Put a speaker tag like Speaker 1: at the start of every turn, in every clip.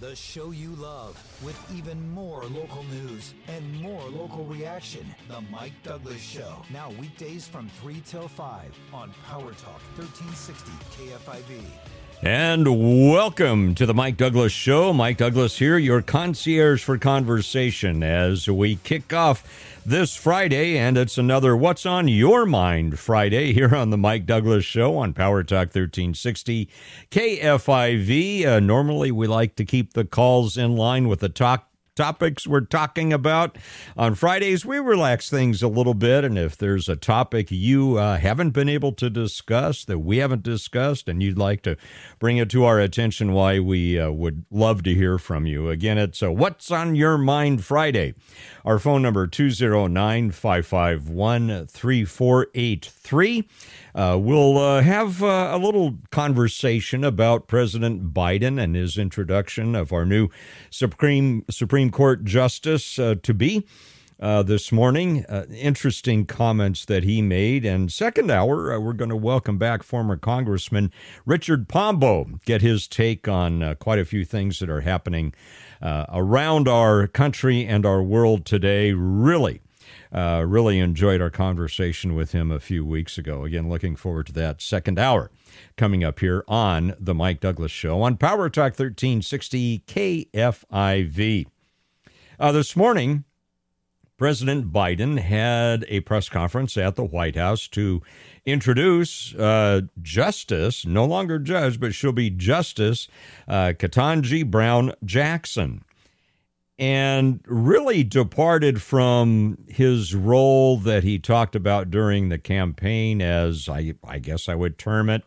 Speaker 1: the show you love, with even more local news and more local reaction. The Mike Douglass Show. Now weekdays from 3 till 5 on Power Talk 1360 KFIV.
Speaker 2: And welcome to the Mike Douglass Show. Mike Douglass here, your concierge for conversation as we kick off this Friday. And it's another What's on Your Mind Friday here on the Mike Douglass Show on Power Talk 1360 KFIV. Uh, normally, we like to keep the calls in line with the talk topics we're talking about. On Fridays, we relax things a little bit. And if there's a topic you uh, haven't been able to discuss that we haven't discussed and you'd like to bring it to our attention, why we uh, would love to hear from you. Again, it's a What's on Your Mind Friday. Our phone number 209 551 3483. Uh, we'll uh, have uh, a little conversation about President Biden and his introduction of our new Supreme Supreme Court justice uh, to be. Uh, this morning. Uh, interesting comments that he made. And second hour, we're going to welcome back former Congressman Richard Pombo, get his take on quite a few things that are happening around our country and our world today. Really uh, really enjoyed our conversation with him a few weeks ago. Again, looking forward to that second hour coming up here on The Mike Douglass Show on Power Talk 1360 KFIV. Uh, this morning, President Biden had a press conference at the White House to introduce uh, Justice, no longer judge, but she'll be Justice uh, Ketanji Brown Jackson and really departed from his role that he talked about during the campaign as I, I guess I would term it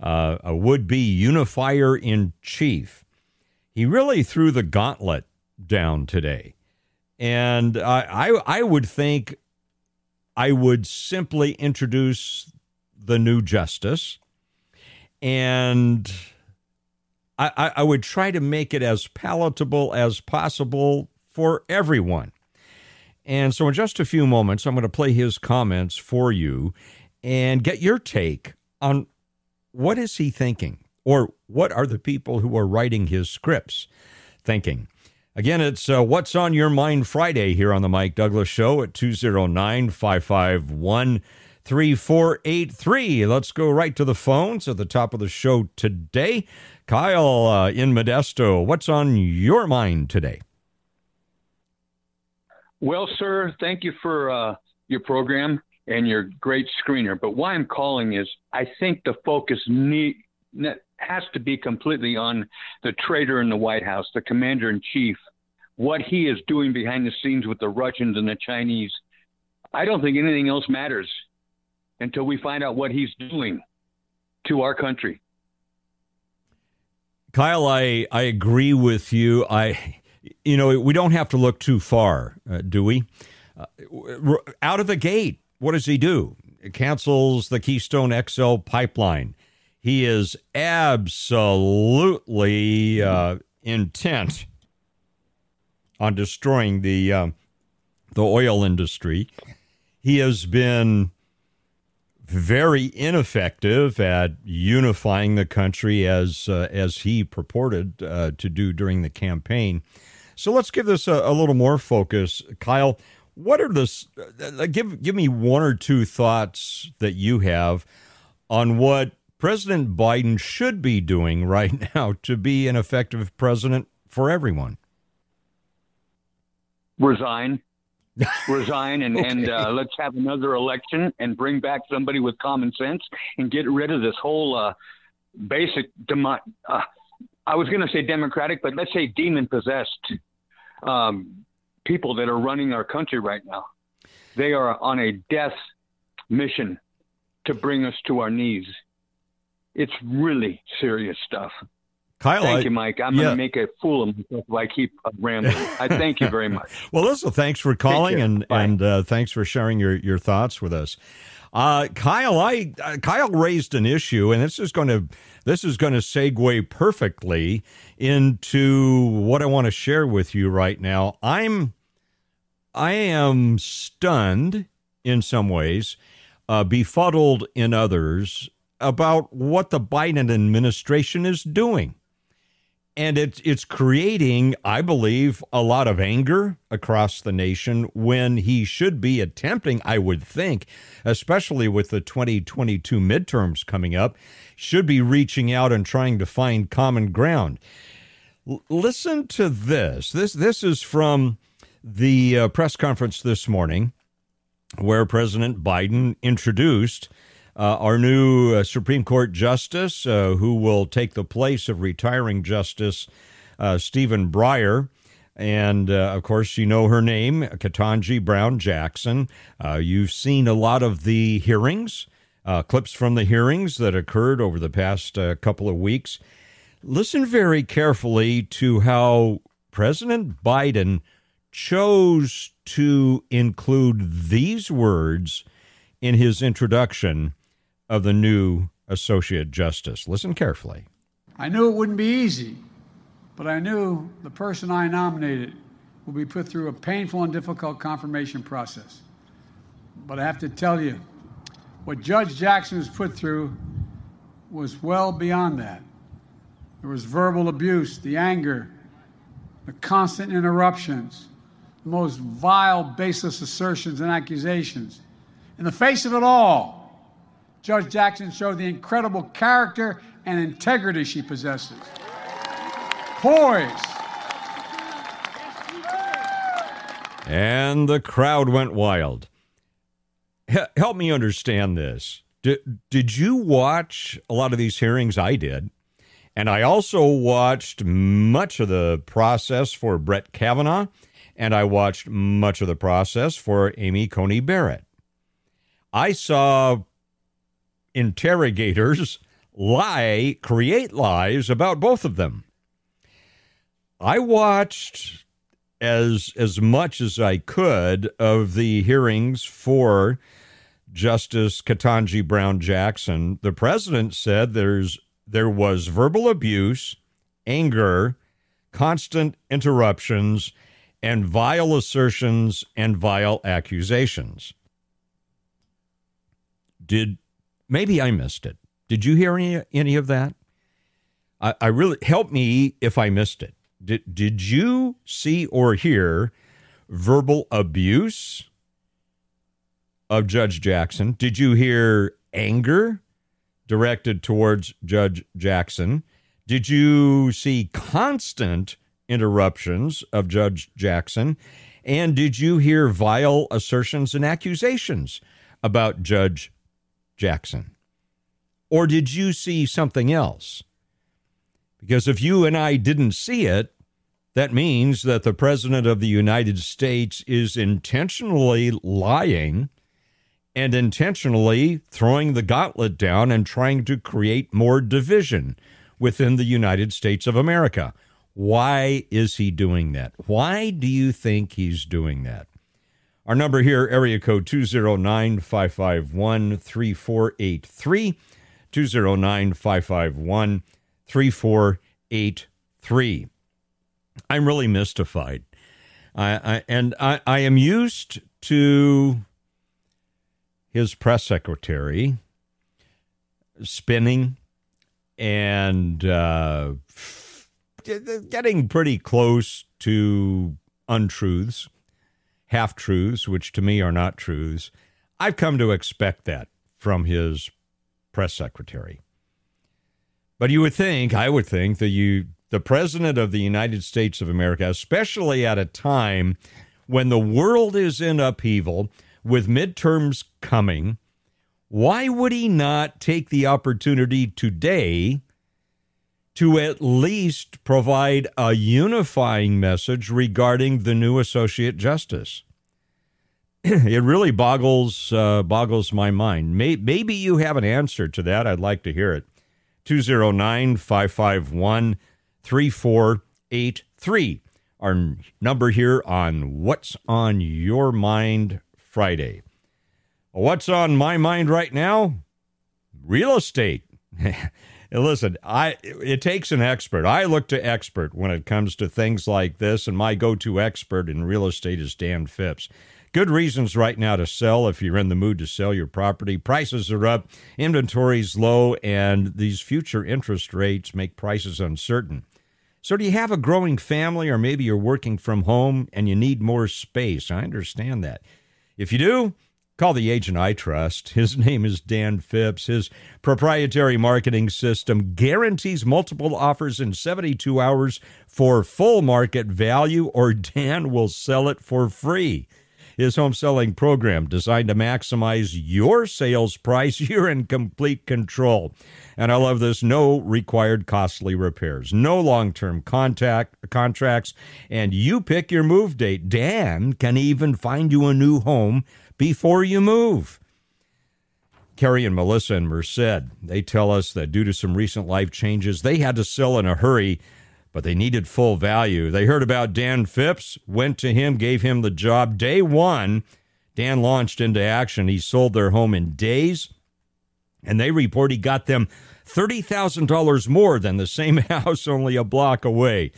Speaker 2: uh, a would be unifier in chief. He really threw the gauntlet down today. And I, I, I would think I would simply introduce the new justice and I, I would try to make it as palatable as possible for everyone. And so, in just a few moments, I'm going to play his comments for you and get your take on what is he thinking, or what are the people who are writing his scripts thinking. Again, it's uh, What's on Your Mind Friday here on the Mike Douglass Show at 209 551 3483. Let's go right to the phones at the top of the show today. Kyle uh, in Modesto, what's on your mind today?
Speaker 3: Well, sir, thank you for uh, your program and your great screener. But why I'm calling is I think the focus need, has to be completely on the traitor in the White House, the commander in chief, what he is doing behind the scenes with the Russians and the Chinese. I don't think anything else matters until we find out what he's doing to our country.
Speaker 2: Kyle, I, I agree with you. I, you know, we don't have to look too far, uh, do we? Uh, out of the gate, what does he do? It cancels the Keystone XL pipeline. He is absolutely uh, intent on destroying the uh, the oil industry. He has been very ineffective at unifying the country as uh, as he purported uh, to do during the campaign. So let's give this a, a little more focus, Kyle. What are the uh, give give me one or two thoughts that you have on what President Biden should be doing right now to be an effective president for everyone?
Speaker 3: Resign resign and, okay. and uh, let's have another election and bring back somebody with common sense and get rid of this whole uh, basic demo- uh, I was going to say democratic, but let's say demon possessed um, people that are running our country right now. They are on a death mission to bring us to our knees. It's really serious stuff.
Speaker 2: Kyle,
Speaker 3: thank
Speaker 2: I,
Speaker 3: you, Mike. I'm yeah. going to make a fool of myself if I keep uh, rambling. I thank you very much.
Speaker 2: well, listen, thanks for calling and Bye. and uh, thanks for sharing your your thoughts with us. Uh, Kyle, I uh, Kyle raised an issue, and this is going to this is going to segue perfectly into what I want to share with you right now. I'm I am stunned in some ways, uh, befuddled in others about what the Biden administration is doing and it's it's creating, I believe, a lot of anger across the nation when he should be attempting, I would think, especially with the 2022 midterms coming up, should be reaching out and trying to find common ground. L- listen to this. This this is from the uh, press conference this morning where President Biden introduced uh, our new uh, Supreme Court Justice, uh, who will take the place of retiring Justice uh, Stephen Breyer. And uh, of course, you know her name, Ketanji Brown Jackson. Uh, you've seen a lot of the hearings, clips from the hearings that occurred over the past couple of weeks. Listen very carefully to how President Biden chose to include these words in his introduction of the new Associate Justice. Listen carefully.
Speaker 4: I knew it wouldn't be easy, but I knew the person I nominated would be put through a painful and difficult confirmation process. But I have to tell you, what Judge Jackson was put through was well beyond that. There was verbal abuse, the anger, the constant interruptions, the most vile, baseless assertions and accusations. In the face of it all, Judge Jackson showed the incredible character and integrity she possesses. Poise.
Speaker 2: And the crowd went wild. Help me understand this. D- did you watch a lot of these hearings? I did. And I also watched much of the process for Brett Kavanaugh, and I watched much of the process for Amy Coney Barrett. I saw interrogators lie, create lies about both of them. I watched as as much as I could of the hearings for Justice Ketanji Brown Jackson. The president said there's there was verbal abuse, anger, constant interruptions, and vile assertions and vile accusations. Did Maybe I missed it. Did you hear any, any of that? I, I really help me if I missed it. Did, did you see or hear verbal abuse of Judge Jackson? Did you hear anger directed towards Judge Jackson? Did you see constant interruptions of Judge Jackson? And did you hear vile assertions and accusations about Judge Jackson? Or did you see something else? Because if you and I didn't see it, that means that the President of the United States is intentionally lying and intentionally throwing the gauntlet down and trying to create more division within the United States of America. Why is he doing that? Why do you think he's doing that? Our number here, area code 209 551 3483. 209 551 3483. I'm really mystified. I, I, and I, I am used to his press secretary spinning and uh, getting pretty close to untruths half truths, which to me are not truths. I've come to expect that from his press secretary. But you would think, I would think, that you, the President of the United States of America, especially at a time when the world is in upheaval with midterms coming, why would he not take the opportunity today to at least provide a unifying message regarding the new associate justice. it really boggles uh, boggles my mind. May, maybe you have an answer to that. I'd like to hear it. 209 551 3483. Our number here on What's on Your Mind Friday. What's on my mind right now? Real estate. listen, I it takes an expert. I look to expert when it comes to things like this, and my go-to expert in real estate is Dan Phipps. Good reasons right now to sell if you're in the mood to sell your property. Prices are up, inventory's low, and these future interest rates make prices uncertain. So, do you have a growing family, or maybe you're working from home and you need more space? I understand that. If you do, call the agent I trust. His name is Dan Phipps. His proprietary marketing system guarantees multiple offers in 72 hours for full market value, or Dan will sell it for free his home selling program designed to maximize your sales price. You're in complete control. And I love this no required costly repairs, no long term contact contracts, and you pick your move date. Dan can even find you a new home before you move. Carrie and Melissa and Merced, they tell us that due to some recent life changes, they had to sell in a hurry but they needed full value. They heard about Dan Phipps, went to him, gave him the job. Day one, Dan launched into action. He sold their home in days, and they report he got them $30,000 more than the same house only a block away.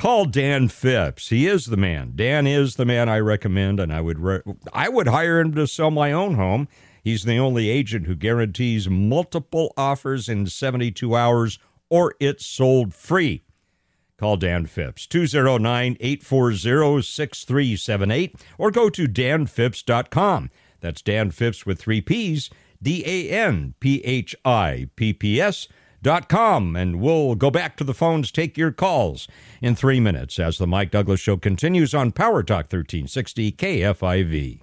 Speaker 2: Call Dan Phipps. He is the man. Dan is the man I recommend, and I would re- I would hire him to sell my own home. He's the only agent who guarantees multiple offers in 72 hours or it's sold free. Call Dan Phipps, 209 840 6378, or go to danphipps.com. That's Dan Phipps with three P's, D A N P H I P P S. Com, and we'll go back to the phones, take your calls in three minutes as the Mike Douglass Show continues on Power Talk 1360 KFIV.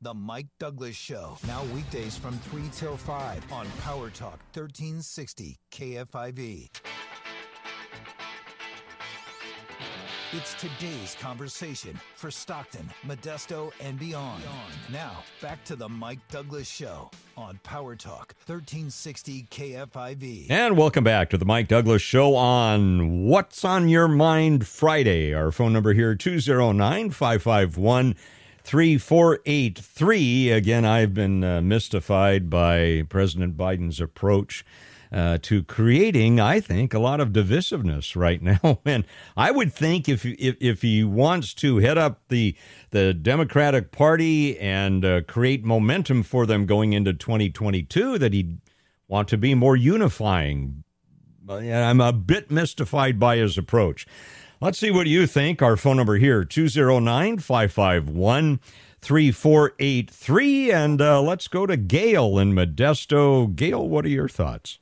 Speaker 1: The Mike Douglass Show, now weekdays from 3 till 5 on Power Talk 1360 KFIV. It's today's conversation for Stockton, Modesto, and beyond. Now, back to the Mike Douglass Show on Power Talk 1360 KFIV.
Speaker 2: And welcome back to the Mike Douglass Show on What's on Your Mind Friday. Our phone number here 209 551 3483. Again, I've been uh, mystified by President Biden's approach uh, to creating, I think, a lot of divisiveness right now. And I would think if if, if he wants to head up the the Democratic Party and uh, create momentum for them going into 2022, that he'd want to be more unifying. I'm a bit mystified by his approach. Let's see what you think. Our phone number here 209 551 3483. And uh, let's go to Gail in Modesto. Gail, what are your thoughts?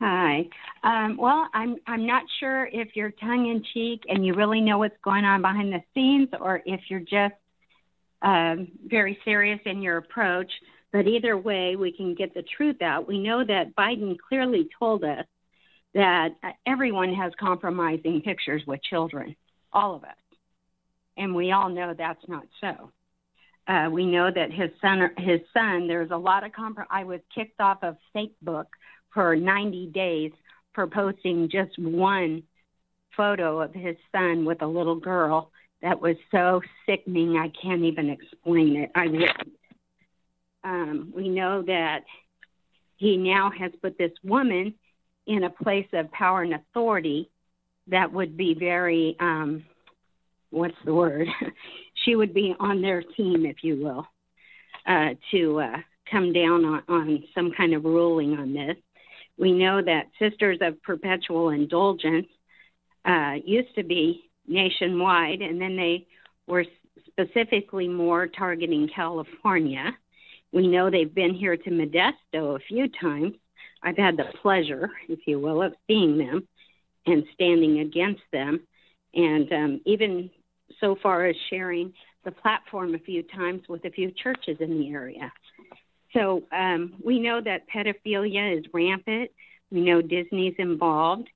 Speaker 5: Hi. Um, well, I'm I'm not sure if you're tongue in cheek and you really know what's going on behind the scenes, or if you're just um, very serious in your approach. But either way, we can get the truth out. We know that Biden clearly told us that everyone has compromising pictures with children, all of us, and we all know that's not so. Uh, we know that his son, his son, there's a lot of compro. I was kicked off of Facebook for 90 days for posting just one photo of his son with a little girl that was so sickening I can't even explain it. I wouldn't. Um, we know that he now has put this woman in a place of power and authority that would be very um, what's the word? she would be on their team, if you will, uh, to uh, come down on, on some kind of ruling on this. We know that Sisters of Perpetual Indulgence uh, used to be nationwide, and then they were specifically more targeting California. We know they've been here to Modesto a few times. I've had the pleasure, if you will, of seeing them and standing against them, and um, even so far as sharing the platform a few times with a few churches in the area. So um, we know that pedophilia is rampant. We know Disney's involved.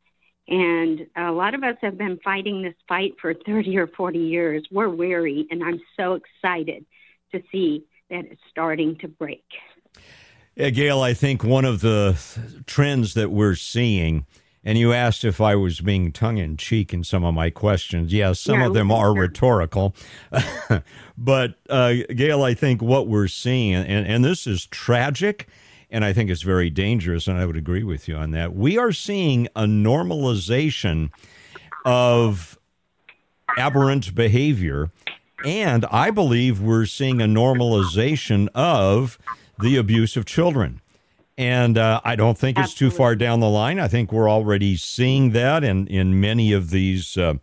Speaker 5: And a lot of us have been fighting this fight for 30 or 40 years. We're weary, and I'm so excited to see that it's starting to break.
Speaker 2: Yeah, Gail, I think one of the trends that we're seeing and you asked if I was being tongue in cheek in some of my questions. Yes, some yeah, of them are rhetorical. but, uh, Gail, I think what we're seeing, and, and this is tragic, and I think it's very dangerous, and I would agree with you on that. We are seeing a normalization of aberrant behavior. And I believe we're seeing a normalization of the abuse of children. And uh, I don't think it's too far down the line. I think we're already seeing that in, in many of these uh,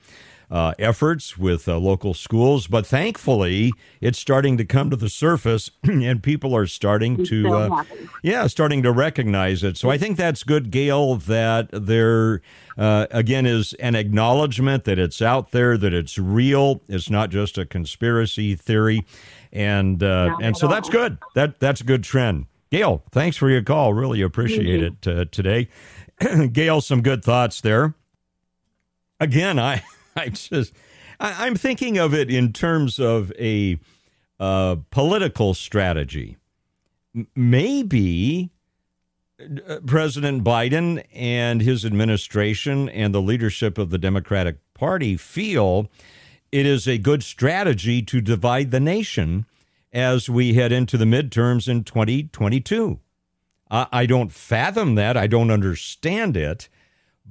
Speaker 2: uh, efforts with uh, local schools. But thankfully, it's starting to come to the surface, and people are starting to, uh, yeah, starting to recognize it. So I think that's good, Gail. That there uh, again is an acknowledgement that it's out there, that it's real. It's not just a conspiracy theory, and uh, and so that's good. That that's a good trend. Gail, thanks for your call. Really appreciate it uh, today. Gail, some good thoughts there. Again, I I just I, am thinking of it in terms of a uh, political strategy. M- maybe uh, President Biden and his administration and the leadership of the Democratic Party feel it is a good strategy to divide the nation as we head into the midterms in 2022. I, I don't fathom that. I don't understand it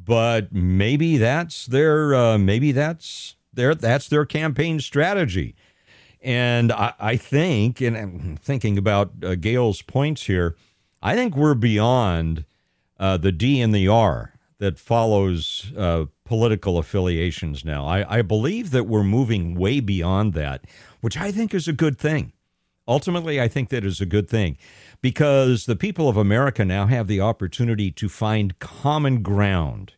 Speaker 2: but maybe that's their uh, maybe that's their that's their campaign strategy. And I, I think, and I'm thinking about uh, Gail's points here, I think we're beyond uh, the D and the R that follows uh, political affiliations now. I, I believe that we're moving way beyond that, which I think is a good thing. Ultimately, I think that is a good thing because the people of America now have the opportunity to find common ground,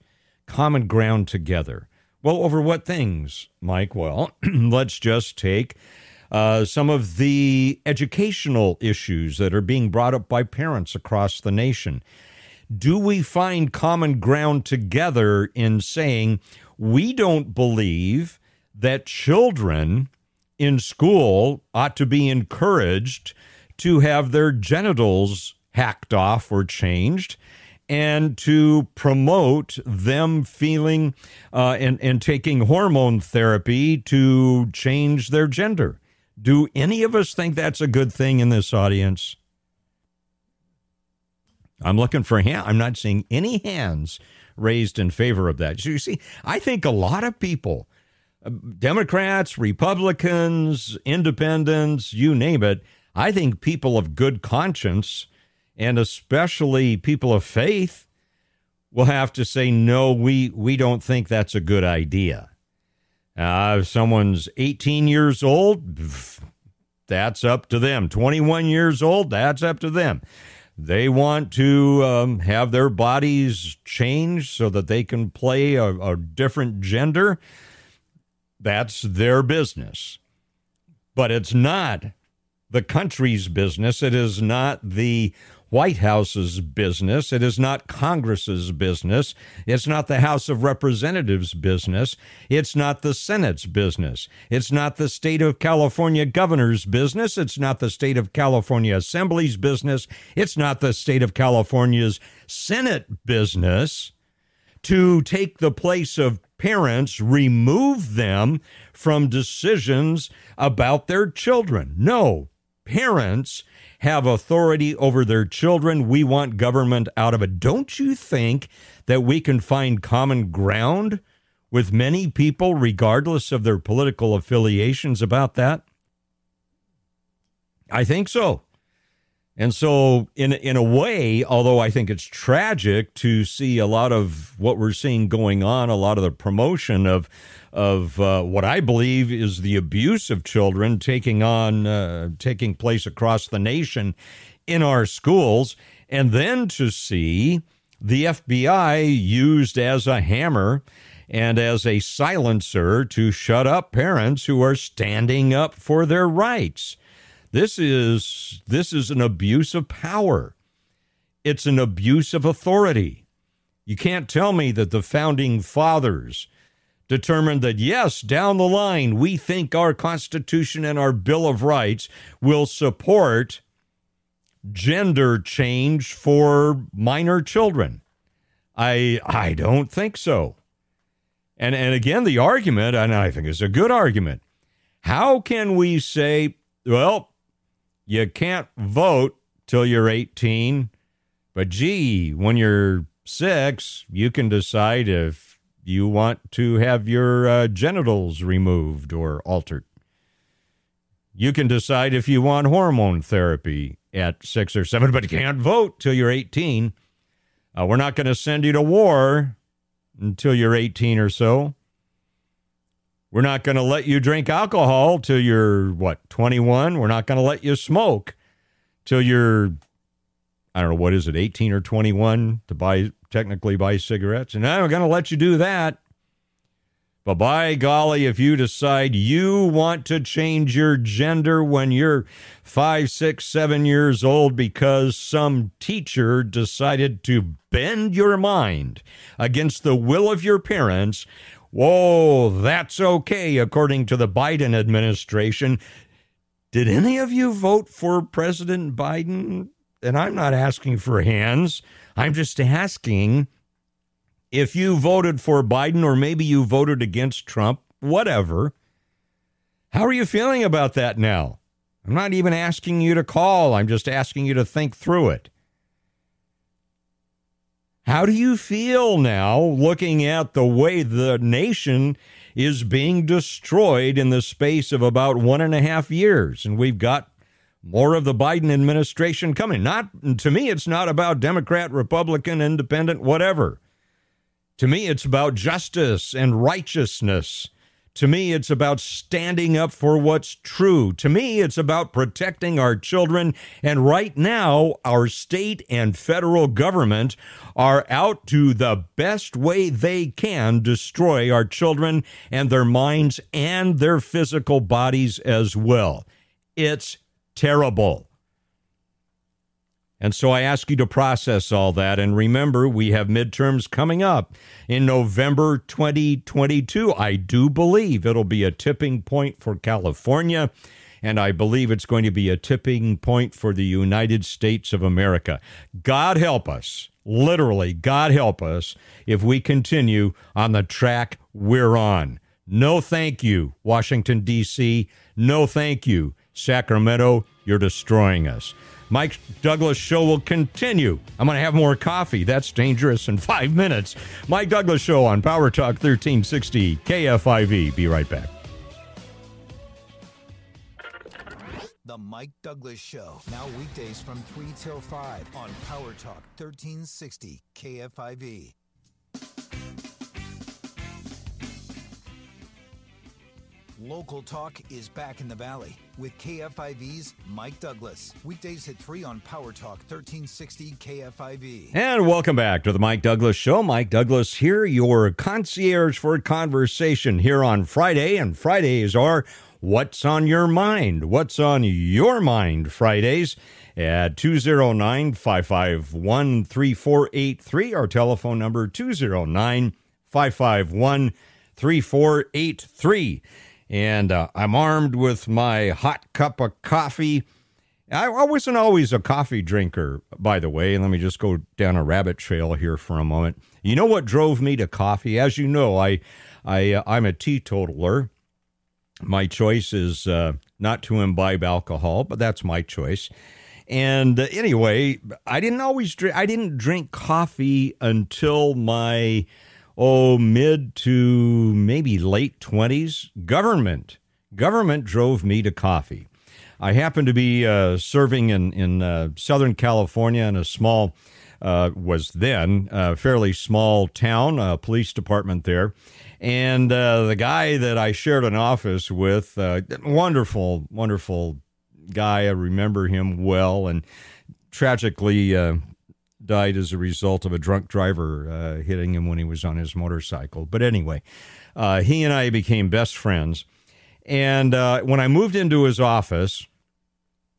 Speaker 2: common ground together. Well, over what things, Mike? Well, let's just take uh, some of the educational issues that are being brought up by parents across the nation. Do we find common ground together in saying we don't believe that children in school ought to be encouraged to have their genitals hacked off or changed and to promote them feeling uh, and, and taking hormone therapy to change their gender. Do any of us think that's a good thing in this audience? I'm looking for hand. I'm not seeing any hands raised in favor of that. So you see, I think a lot of people, Democrats, Republicans, independents, you name it, I think people of good conscience, and especially people of faith, will have to say, no, we, we don't think that's a good idea. Uh, if someone's 18 years old, that's up to them. 21 years old, that's up to them. They want to um, have their bodies changed so that they can play a, a different gender. That's their business. But it's not the country's business. It is not the White House's business. It is not Congress's business. It's not the House of Representatives' business. It's not the Senate's business. It's not the state of California governor's business. It's not the state of California Assembly's business. It's not the state of California's Senate business to take the place of parents, remove them from decisions about their children. No, parents have authority over their children. We want government out of it. Don't you think that we can find common ground with many people, regardless of their political affiliations, about that? I think so. And so, in in a way, although I think it's tragic to see a lot of what we're seeing going on, a lot of the promotion of of uh, what I believe is the abuse of children taking on uh, taking place across the nation in our schools, and then to see the FBI used as a hammer and as a silencer to shut up parents who are standing up for their rights. This is this is an abuse of power. It's an abuse of authority. You can't tell me that the founding fathers determined that yes, down the line, we think our Constitution and our Bill of Rights will support gender change for minor children. I I don't think so. And and again, the argument, and I think it's a good argument. How can we say, well, you can't vote till you're 18. But gee, when you're six, you can decide if you want to have your uh, genitals removed or altered. You can decide if you want hormone therapy at six or seven, but you can't vote till you're 18. Uh, we're not going to send you to war until you're 18 or so. We're not going to let you drink alcohol till you're, what, 21? We're not going to let you smoke till you're, I don't know, what is it, 18 or 21 to buy, technically buy cigarettes? And I'm going to let you do that. But by golly, if you decide you want to change your gender when you're five, six, seven years old because some teacher decided to bend your mind against the will of your parents, whoa, that's okay, according to the Biden administration. Did any of you vote for President Biden? And I'm not asking for hands, I'm just asking if you voted for Biden or maybe you voted against Trump, whatever. How are you feeling about that now? I'm not even asking you to call, I'm just asking you to think through it. How do you feel now looking at the way the nation is being destroyed in the space of about one and a half years? And we've got more of the Biden administration coming. Not to me, it's not about Democrat, Republican, Independent, whatever. To me, it's about justice and righteousness. To me, it's about standing up for what's true. To me, it's about protecting our children. And right now, our state and federal government are out to the best way they can destroy our children and their minds and their physical bodies as well. It's terrible. And so I ask you to process all that. And remember, we have midterms coming up in November 2022. I do believe it'll be a tipping point for California. And I believe it's going to be a tipping point for the United States of America. God help us, literally, God help us if we continue on the track we're on. No thank you, Washington, D.C. No thank you, Sacramento. You're destroying us. Mike Douglass show will continue. I'm going to have more coffee. That's dangerous in five minutes. Mike Douglass show on Power Talk 1360 KFIV. Be right back.
Speaker 1: The Mike Douglass Show. Now weekdays from 3 till 5 on Power Talk 1360 KFIV. Local Talk is back in the Valley with KFIV's Mike Douglass. Weekdays at 3 on Power Talk 1360 KFIV.
Speaker 2: And welcome back to the Mike Douglass Show. Mike Douglass here, your concierge for conversation here on Friday. And Fridays are What's on Your Mind? What's on Your Mind Fridays at 209 551 3483. Our telephone number 209 551 3483 and uh, I'm armed with my hot cup of coffee. I, wasn't always a coffee drinker, by the way. Let me just go down a rabbit trail here for a moment. You know what drove me to coffee? As you know, I, I, uh, I'm a teetotaler. My choice is uh, not to imbibe alcohol, but that's my choice. And uh, anyway, I didn't always drink. I didn't drink coffee until my oh, mid to maybe late 20s, government. Government drove me to coffee. I happened to be uh, serving in, in uh, Southern California in a small, uh, was then a fairly small town, a police department there. And uh, the guy that I shared an office with, uh, wonderful, wonderful guy. I remember him well. And tragically, uh, died as a result of a drunk driver uh, hitting him when he was on his motorcycle. But anyway, uh, he and I became best friends. And uh, when I moved into his office,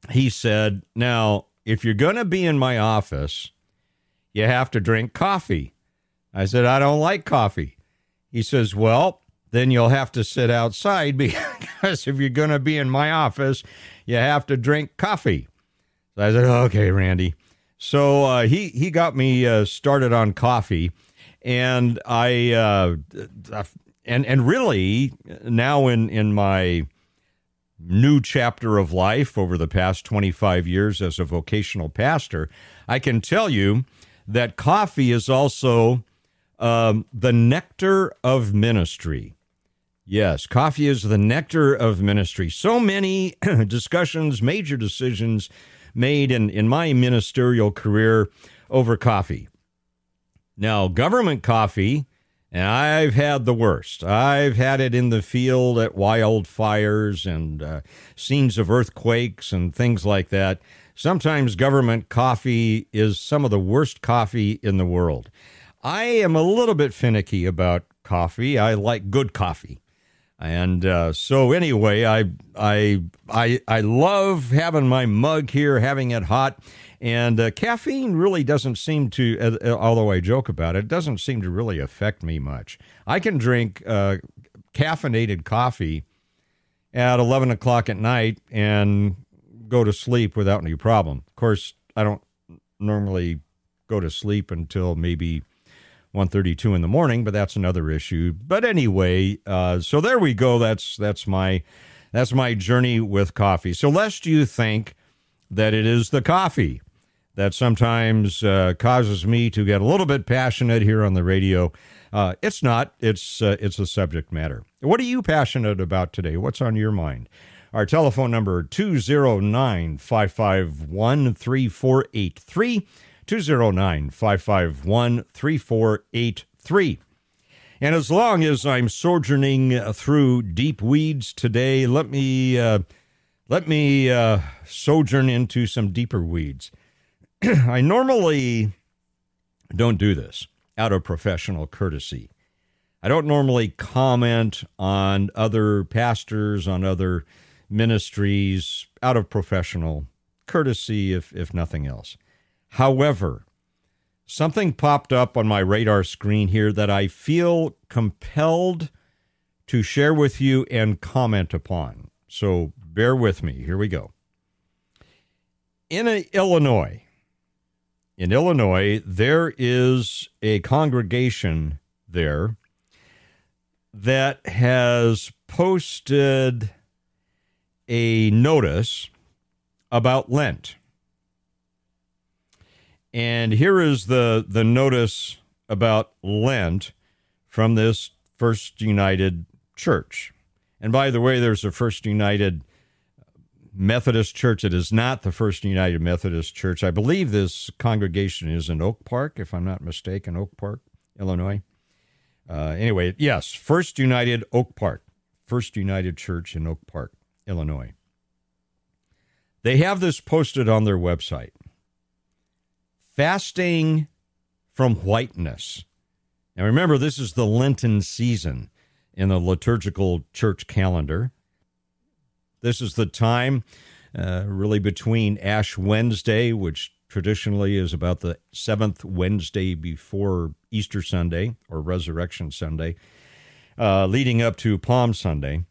Speaker 2: he said, Now, if you're going to be in my office, you have to drink coffee. I said, I don't like coffee. He says, Well, then you'll have to sit outside because if you're going to be in my office, you have to drink coffee. So I said, Okay, Randy. So uh, he he got me uh, started on coffee, and I uh, and and really now in in my new chapter of life over the past 25 years as a vocational pastor, I can tell you that coffee is also um, the nectar of ministry. Yes, coffee is the nectar of ministry. So many discussions, major decisions made in, in my ministerial career over coffee. Now, government coffee, and I've had the worst. I've had it in the field at wildfires and uh, scenes of earthquakes and things like that. Sometimes government coffee is some of the worst coffee in the world. I am a little bit finicky about coffee. I like good coffee. And uh, so anyway, I I I I love having my mug here, having it hot, and uh, caffeine really doesn't seem to. Uh, although I joke about it, it doesn't seem to really affect me much. I can drink uh, caffeinated coffee at eleven o'clock at night and go to sleep without any problem. Of course, I don't normally go to sleep until maybe 1.32 in the morning, but that's another issue. But anyway, uh, so there we go. That's that's my that's my journey with coffee. So lest you think that it is the coffee that sometimes uh, causes me to get a little bit passionate here on the radio. Uh, it's not. It's uh, it's a subject matter. What are you passionate about today? What's on your mind? Our telephone number 209 551 3483. 209 551 3483. And as long as I'm sojourning through deep weeds today, let me uh, let me uh, sojourn into some deeper weeds. I normally don't do this out of professional courtesy. I don't normally comment on other pastors, on other ministries out of professional courtesy, if if nothing else. However, something popped up on my radar screen here that I feel compelled to share with you and comment upon. So bear with me. Here we go. In a, Illinois, in Illinois, there is a congregation there that has posted a notice about Lent. And here is the, the notice about Lent from this First United Church. And by the way, there's a First United Methodist Church. It is not the First United Methodist Church. I believe this congregation is in Oak Park, if I'm not mistaken, Oak Park, Illinois. Uh, anyway, yes, First United Oak Park, First United Church in Oak Park, Illinois. They have this posted on their website fasting from whiteness. Now, remember, this is the Lenten season in the liturgical church calendar. This is the time uh, really between Ash Wednesday, which traditionally is about the seventh Wednesday before Easter Sunday or Resurrection Sunday, uh, leading up to Palm Sunday.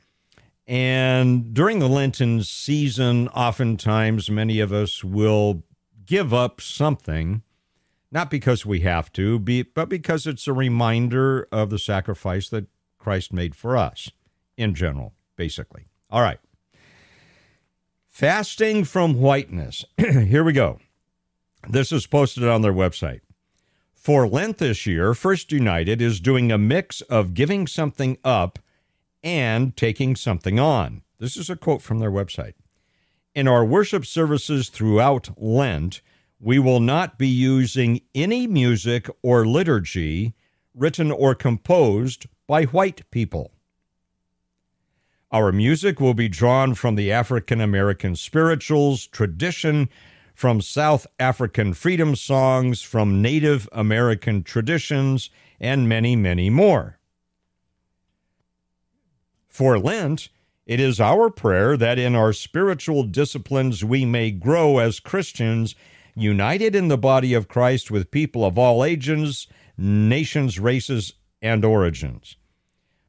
Speaker 2: And during the Lenten season, oftentimes many of us will give up something, not because we have to, be, but because it's a reminder of the sacrifice that Christ made for us in general, basically. All right. Fasting from whiteness. Here we go. This is posted on their website. For Lent this year, First United is doing a mix of giving something up and taking something on. This is a quote from their website. In our worship services throughout Lent, we will not be using any music or liturgy written or composed by white people. Our music will be drawn from the African American spirituals, tradition, from South African freedom songs, from Native American traditions, and many, many more. For Lent, it is our prayer that in our spiritual disciplines we may grow as Christians, united in the body of Christ with people of all ages, nations, races, and origins.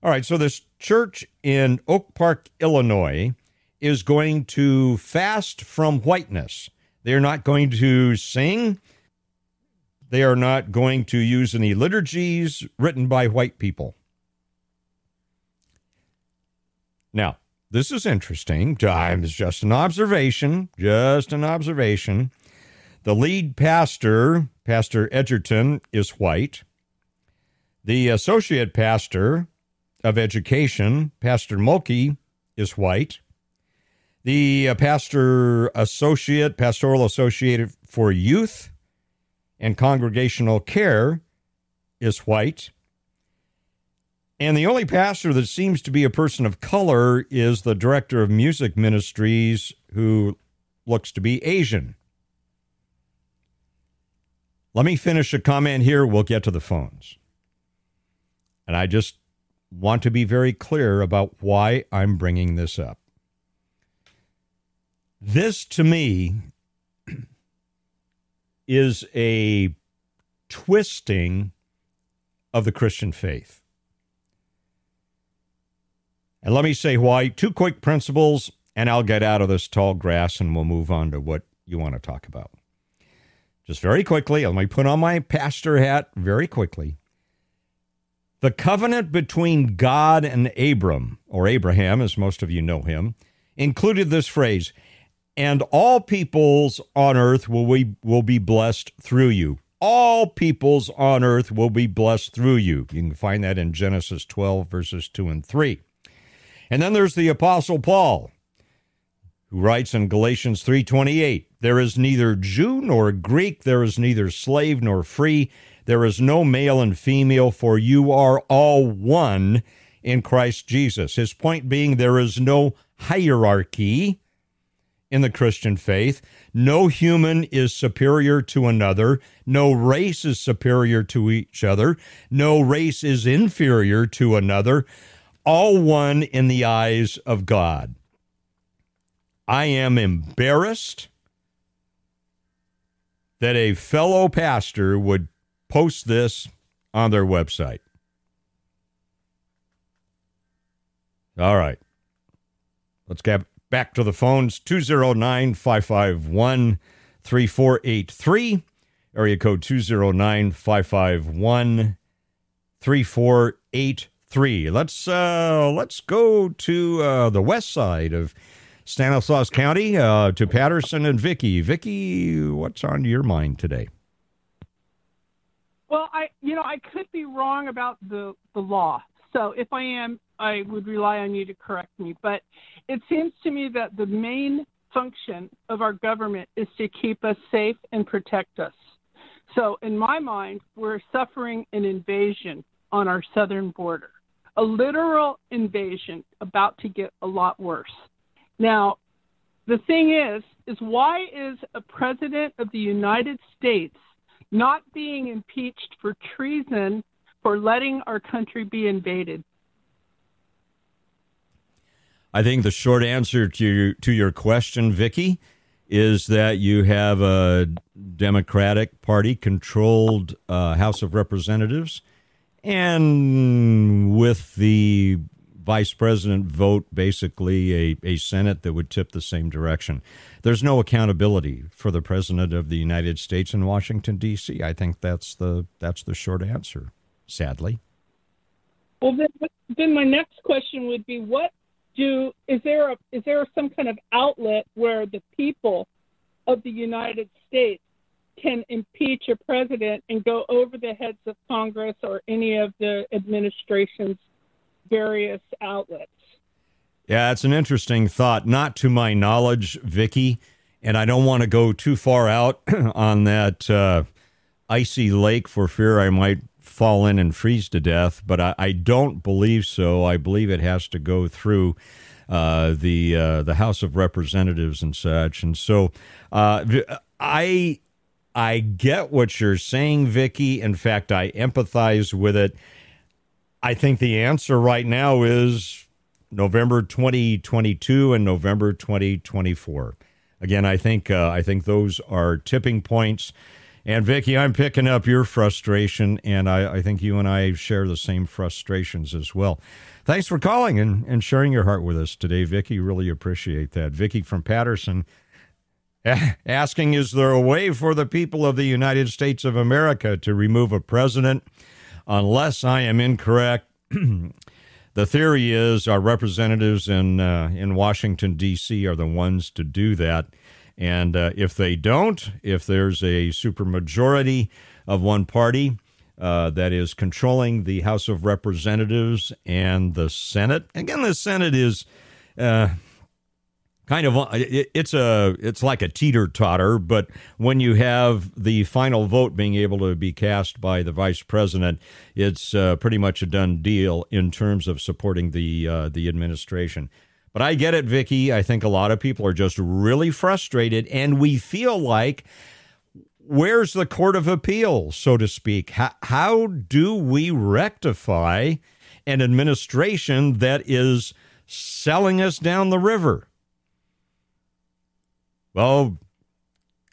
Speaker 2: All right, so this church in Oak Park, Illinois, is going to fast from whiteness. They're not going to sing. They are not going to use any liturgies written by white people. Now, this is interesting. It's just an observation, just an observation. The lead pastor, Pastor Edgerton, is white. The associate pastor of education, Pastor Mulkey, is white. The uh, pastor associate, pastoral associate for youth and congregational care is white. And the only pastor that seems to be a person of color is the director of music ministries, who looks to be Asian. Let me finish a comment here. We'll get to the phones. And I just want to be very clear about why I'm bringing this up. This, to me, is a twisting of the Christian faith. And let me say why. Two quick principles, and I'll get out of this tall grass and we'll move on to what you want to talk about. Just very quickly, let me put on my pastor hat very quickly. The covenant between God and Abram, or Abraham, as most of you know him, included this phrase, and all peoples on earth will, we, will be blessed through you. All peoples on earth will be blessed through you. You can find that in Genesis 12, verses 2 and 3. And then there's the Apostle Paul, who writes in Galatians 3:28, "There is neither Jew nor Greek, there is neither slave nor free, there is no male and female, for you are all one in Christ Jesus." His point being there is no hierarchy in the Christian faith. No human is superior to another. No race is superior to each other. No race is inferior to another. All one in the eyes of God. I am embarrassed that a fellow pastor would post this on their website. All right. Let's get back to the phones 209 551 3483. Area code 209 551 3483. Let's uh, let's go to uh, the west side of Stanislaus County uh, to Patterson and Vicky. Vicky, what's on your mind today?
Speaker 6: Well, I you know I could be wrong about the the law. So if I am, I would rely on you to correct me. But it seems to me that the main function of our government is to keep us safe and protect us. So in my mind, we're suffering an invasion on our southern border, a literal invasion about to get a lot worse. Now, the thing is, is why is a president of the United States not being impeached for treason for letting our country be invaded?
Speaker 2: I think the short answer to your, to your question, Vicky, is that you have a Democratic Party controlled uh, House of Representatives, and with the vice president vote basically a, a Senate that would tip the same direction. There's no accountability for the president of the United States in Washington D.C. I think that's the that's the short answer. Sadly.
Speaker 6: Well, then, then my next question would be: What do is there a is there some kind of outlet where the people of the United States can impeach a president and go over the heads of Congress or any of the administration's various outlets.
Speaker 2: Yeah, it's an interesting thought. Not to my knowledge, Vicky, and I don't want to go too far out on that uh, icy lake for fear I might fall in and freeze to death. But I, I don't believe so. I believe it has to go through uh, the uh, the House of Representatives and such. And so uh, I I get what you're saying, Vicky. In fact, I empathize with it. I think the answer right now is November 2022 and November 2024. Again, I think uh, I think those are tipping points. And Vicky, I'm picking up your frustration, and I, I, think you and I share the same frustrations as well. Thanks for calling and, and sharing your heart with us today, Vicky. Really appreciate that. Vicky from Patterson asking, is there a way for the people of the United States of America to remove a president unless I am incorrect. the theory is our representatives in uh, in Washington D.C. are the ones to do that, and uh, if they don't, if there's a supermajority of one party uh, that is controlling the House of Representatives and the Senate, again, the Senate is kind kind of it's a it's like a teeter totter but when you have the final vote being able to be cast by the vice president it's uh, pretty much a done deal in terms of supporting the uh, the administration. But I get it Vicky I think a lot of people are just really frustrated and we feel like where's the court of appeal so to speak? How, how do we rectify an administration that is selling us down the river well,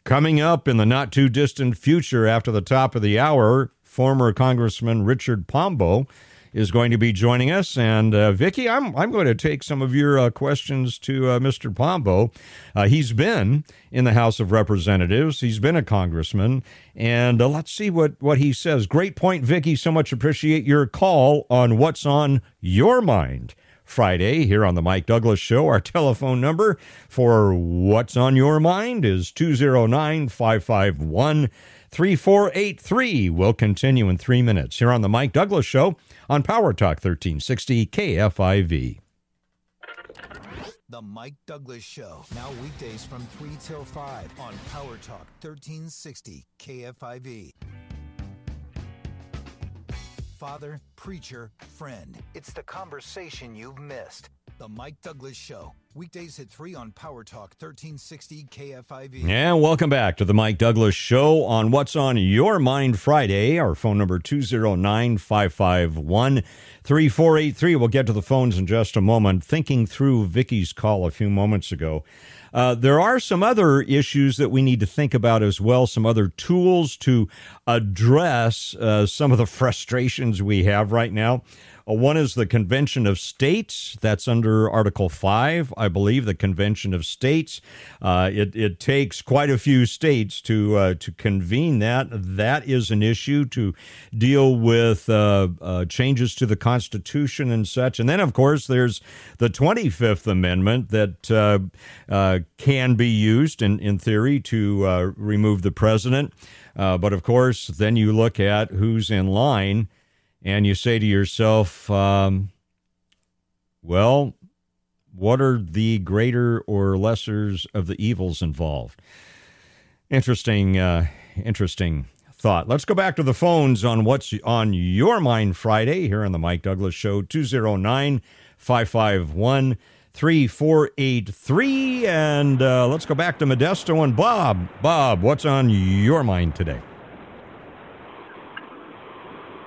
Speaker 2: coming up in the not too distant future after the top of the hour, former Congressman Richard Pombo is going to be joining us. And uh, Vicky, I'm I'm going to take some of your uh, questions to uh, Mr. Pombo. Uh, he's been in the House of Representatives. He's been a congressman, and uh, let's see what what he says. Great point, Vicky. So much appreciate your call on what's on your mind. Friday here on the Mike Douglass Show. Our telephone number for What's on Your Mind is 209 551 3483. We'll continue in three minutes here on the Mike Douglass Show on Power Talk 1360 KFIV.
Speaker 1: The Mike Douglass Show, now weekdays from 3 till 5 on Power Talk 1360 KFIV father, preacher, friend. It's the conversation you've missed. The Mike Douglass Show. Weekdays at 3 on Power Talk 1360 KFIV.
Speaker 2: And welcome back to the Mike Douglass Show on What's on Your Mind Friday. Our phone number 209 551 3483. We'll get to the phones in just a moment. Thinking through Vicky's call a few moments ago. Uh, there are some other issues that we need to think about as well, some other tools to address uh, some of the frustrations we have right now. Uh, one is the Convention of States. That's under Article 5, I believe, the Convention of States. Uh, it, it takes quite a few states to, uh, to convene that. That is an issue to deal with uh, uh, changes to the Constitution and such. And then, of course, there's the 25th Amendment that uh, can be used, in, in theory, to remove the president. but of course, then you look at who's in line and you say to yourself, um, well, what are the greater or lessers of the evils involved? Interesting, uh, interesting thought. Let's go back to the phones on what's on your mind Friday here on the Mike Douglass Show, 209 551 3483. And uh, let's go back to Modesto and Bob. Bob, what's on your mind today?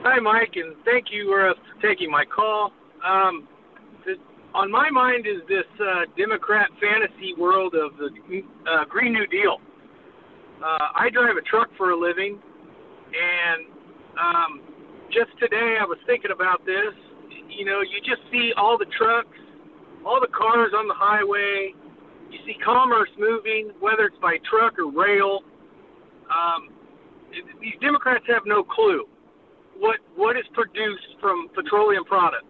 Speaker 7: Hi, Mike, and thank you uh, for taking my call. Um, this, on my mind is this uh, Democrat fantasy world of the uh, Green New Deal. Uh, I drive a truck for a living, and um, just today I was thinking about this. You know, you just see all the trucks, all the cars on the highway. You see commerce moving, whether it's by truck or rail. Um, these Democrats have no clue what what is produced from petroleum products.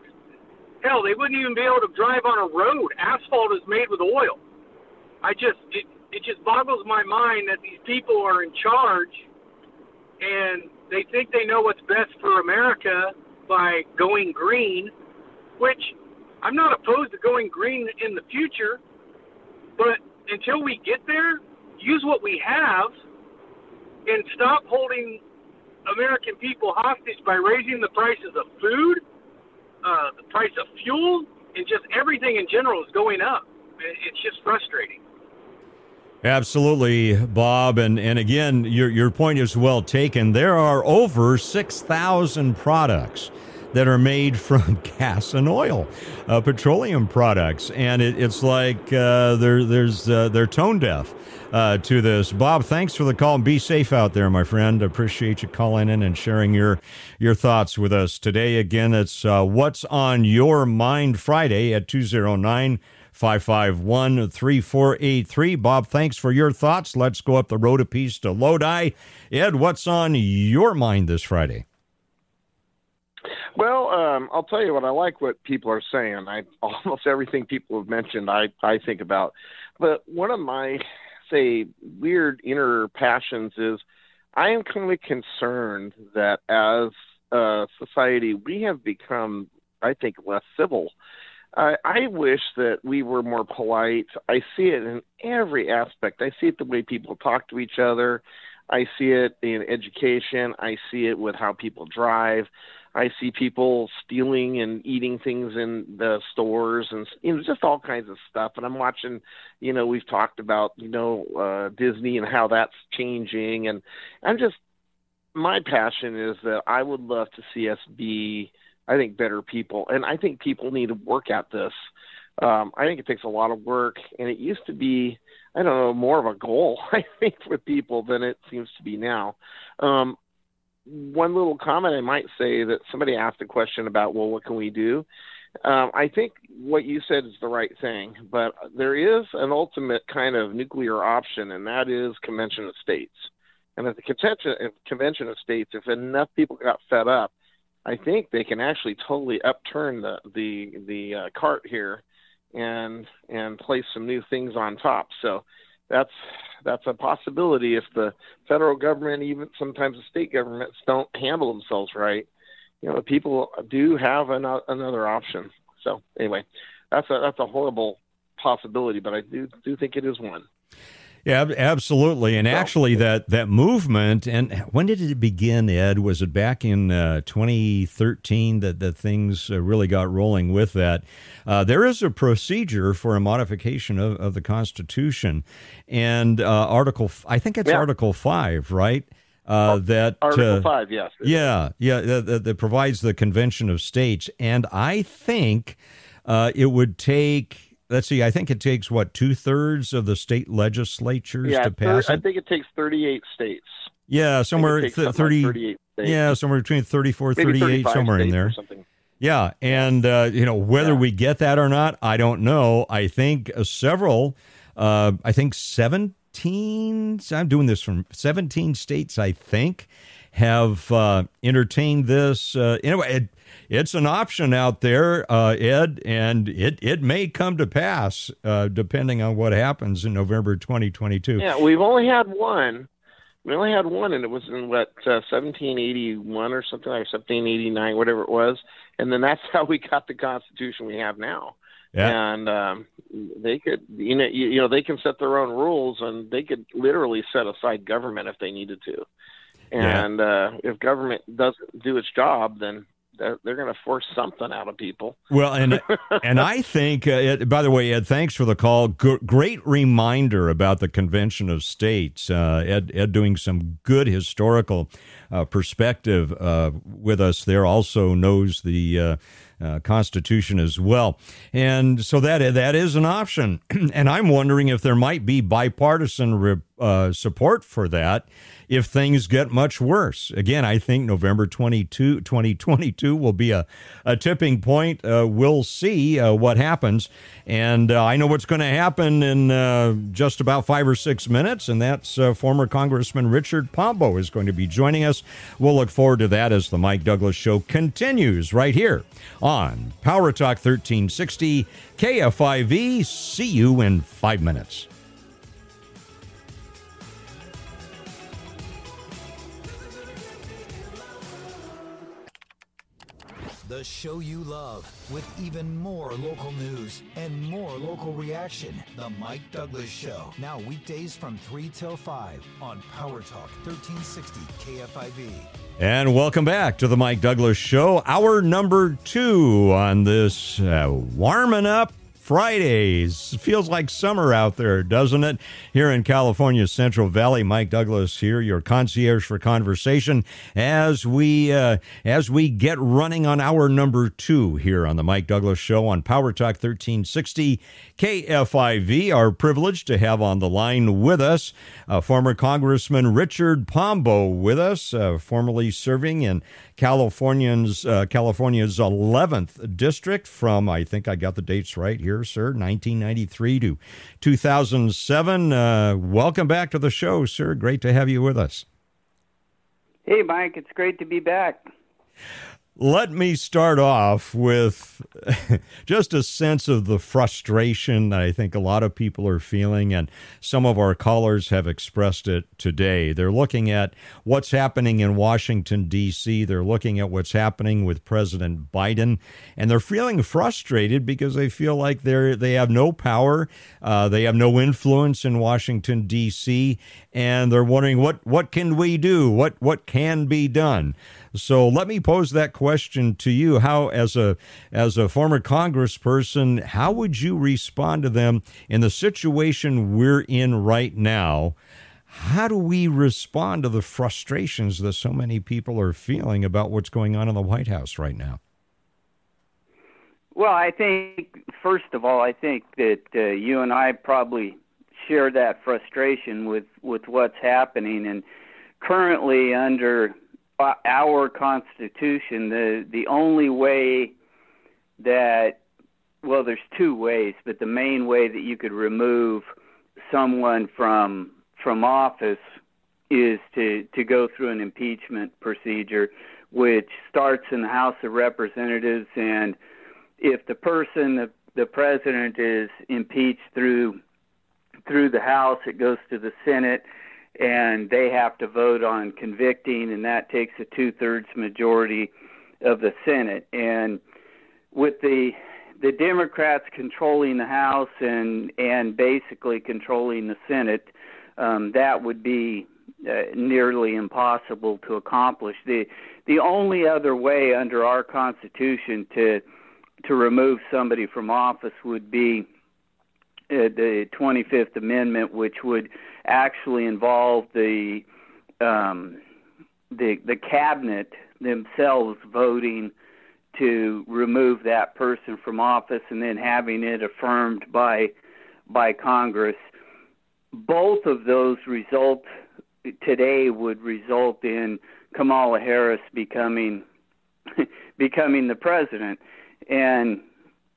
Speaker 7: Hell, they wouldn't even be able to drive on a road. Asphalt is made with oil. I just it it just boggles my mind that these people are in charge and they think they know what's best for America by going green, which I'm not opposed to going green in the future, but until we get there, use what we have and stop holding American people hostage by raising the prices of food, uh, the price of fuel, and just everything in general is going up. It's just frustrating.
Speaker 2: Absolutely, Bob, and and again, your your point is well taken. There are over six thousand products that are made from gas and oil, uh, petroleum products, and it, it's like uh, there there's uh, they're tone deaf uh, to this. Bob, thanks for the call. Be safe out there, my friend. Appreciate you calling in and sharing your your thoughts with us today. Again, it's uh, What's on Your Mind Friday at 209 551 3483. Bob, thanks for your thoughts. Let's go up the road a piece to Lodi. Ed, what's on your mind this Friday?
Speaker 8: Well, um, I'll tell you what I like what people are saying. I almost everything people have mentioned I I think about. But one of my say weird inner passions is I am kind of concerned that as a society we have become, I think, less civil. I, I wish that we were more polite. I see it in every aspect. I see it the way people talk to each other. I see it in education. I see it with how people drive. I see people stealing and eating things in the stores and you know just all kinds of stuff. And I'm watching, you know, we've talked about you know uh, Disney and how that's changing, and I'm just my passion is that I would love to see us be, I think, better people, and I think people need to work at this. Um, I think it takes a lot of work, and it used to be, I don't know, more of a goal, I think, for people than it seems to be now. Um, one little comment I might say that somebody asked a question about, well, what can we do? Um, I think what you said is the right thing, but there is an ultimate kind of nuclear option, and that is convention of states. And at the convention, convention of states, if enough people got fed up, I think they can actually totally upturn the the the uh, cart here, and and place some new things on top. So that's that's a possibility if the federal government, even sometimes the state governments, don't handle themselves right. You know, people do have an, another option. So anyway, that's a that's a horrible possibility, but I do do think it is one.
Speaker 2: Yeah, absolutely. And actually, that, that movement, and when did it begin, Ed? Was it back in uh, 2013 that, that things uh, really got rolling with that? Uh, there is a procedure for a modification of, of the Constitution. And uh, Article, I think it's yeah. Article 5, right?
Speaker 8: Uh, that Article uh, 5, yes.
Speaker 2: Yeah, yeah, that, that, provides the Convention of States. And I think it would take let's see, I think it takes what two thirds of the state legislatures
Speaker 8: yeah,
Speaker 2: to pass
Speaker 8: thir- I think it takes 38 states.
Speaker 2: Yeah, somewhere th- 30.
Speaker 8: Like
Speaker 2: yeah, somewhere between 34, 38, somewhere in there. Yeah, and uh, you know whether yeah. we get that or not, I don't know. I think uh, several, uh, I think seventeen. I'm doing this from seventeen states. I think have uh, entertained this. Uh, anyway, it, it's an option out there, uh, Ed, and it, it may come to pass uh, depending on what happens in November 2022.
Speaker 8: Yeah, we've only had one. We only had one, and it was in what uh, 1781 or something like 1789, whatever it was, and then that's how we got the Constitution we have now. Yeah. And um, they could, you know, you, you know, they can set their own rules, and they could literally set aside government if they needed to. And yeah. uh, if government doesn't do its job, then they're, they're going to force something out of people.
Speaker 2: Well, and and I think, uh, by the way, Ed, thanks for the call. G- great reminder about the Convention of States. Uh, Ed, Ed, doing some good historical uh, perspective uh, with us there. Also knows the. Uh, uh, Constitution as well, and so that that is an option. and I'm wondering if there might be bipartisan re- support for that if things get much worse. Again, I think November 22, 2022 will be a, a tipping point. Uh, we'll see uh, what happens. And uh, I know what's going to happen in uh, just about five or six minutes, and that's uh, former Congressman Richard Pombo is going to be joining us. We'll look forward to that as the Mike Douglass Show continues right here on Power Talk 1360 KFIV. See you in five minutes.
Speaker 1: The show you love with even more local news and more local reaction. The Mike Douglass Show. Now weekdays from 3 till 5 on Power Talk 1360 KFIV.
Speaker 2: And welcome back to the Mike Douglass Show. Our number two on this uh, warming up Fridays. Feels like summer out there, doesn't it? Here in California's Central Valley, Mike Douglass here, your concierge for conversation, as we uh, as we get running on our number two here on the Mike Douglass Show on Power Talk 1360 KFIV. Our privilege to have on the line with us uh, former Congressman Richard Pombo with us, uh, formerly serving in Californians, uh, California's 11th district from, I think I got the dates right here, sir, 1993 to 2007. Uh, welcome back to the show, sir. Great to have you with us.
Speaker 9: Hey, Mike. It's great to be back.
Speaker 2: Let me start off with just a sense of the frustration that I think a lot of people are feeling, and some of our callers have expressed it today. They're looking at what's happening in Washington, D.C., they're looking at what's happening with President Biden, and they're feeling frustrated because they feel like they're, they have no power, uh, they have no influence in Washington, D.C., and they're wondering what, what can we do? What, what can be done? So let me pose that question to you. How, as a as a former congressperson, how would you respond to them in the situation we're in right now? How do we respond to the frustrations that so many people are feeling about what's going on in the White House right now?
Speaker 9: Well, I think first of all, I think that uh, you and I probably share that frustration with with what's happening and currently under our Constitution, the the only way that well, there's two ways, but the main way that you could remove someone from from office is to to go through an impeachment procedure, which starts in the House of Representatives, and if the person the the president is impeached through through the House, it goes to the Senate and they have to vote on convicting, and that takes a two thirds majority of the Senate. And with the the Democrats controlling the House and and basically controlling the Senate, um, that would be uh, nearly impossible to accomplish. the The only other way under our Constitution to to remove somebody from office would be uh, the 25th Amendment, which would actually involve the um, the the cabinet themselves voting to remove that person from office and then having it affirmed by by Congress. Both of those result today would result in Kamala Harris becoming becoming the president, and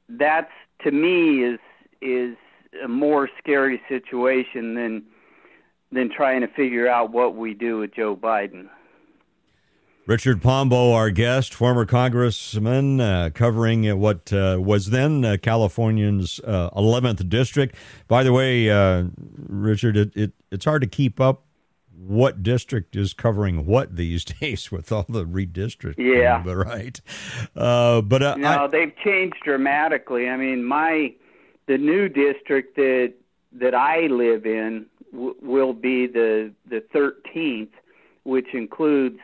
Speaker 9: that's to me is is a more scary situation than than trying to figure out what we do with Joe Biden.
Speaker 2: Richard Pombo, our guest, former congressman, uh, covering what uh, was then uh, California's 11th uh, district. By the way, uh, Richard, it, it, it's hard to keep up what district is covering what these days with all the redistricting.
Speaker 9: Yeah,
Speaker 2: but right. Uh, but
Speaker 9: no, I, they've changed dramatically. I mean, my the new district that that I live in w- will be the the 13th, which includes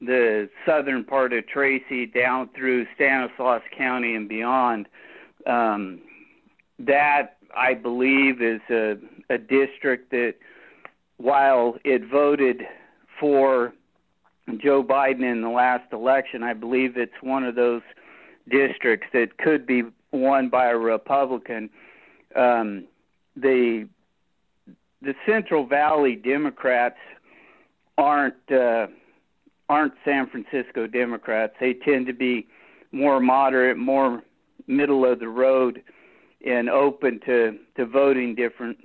Speaker 9: the southern part of Tracy down through Stanislaus County and beyond. Um, that I believe is a, a district that, while it voted for Joe Biden in the last election, I believe it's one of those districts that could be won by a Republican. Um, the the Central Valley Democrats aren't uh, aren't San Francisco Democrats. They tend to be more moderate, more middle of the road, and open to to voting different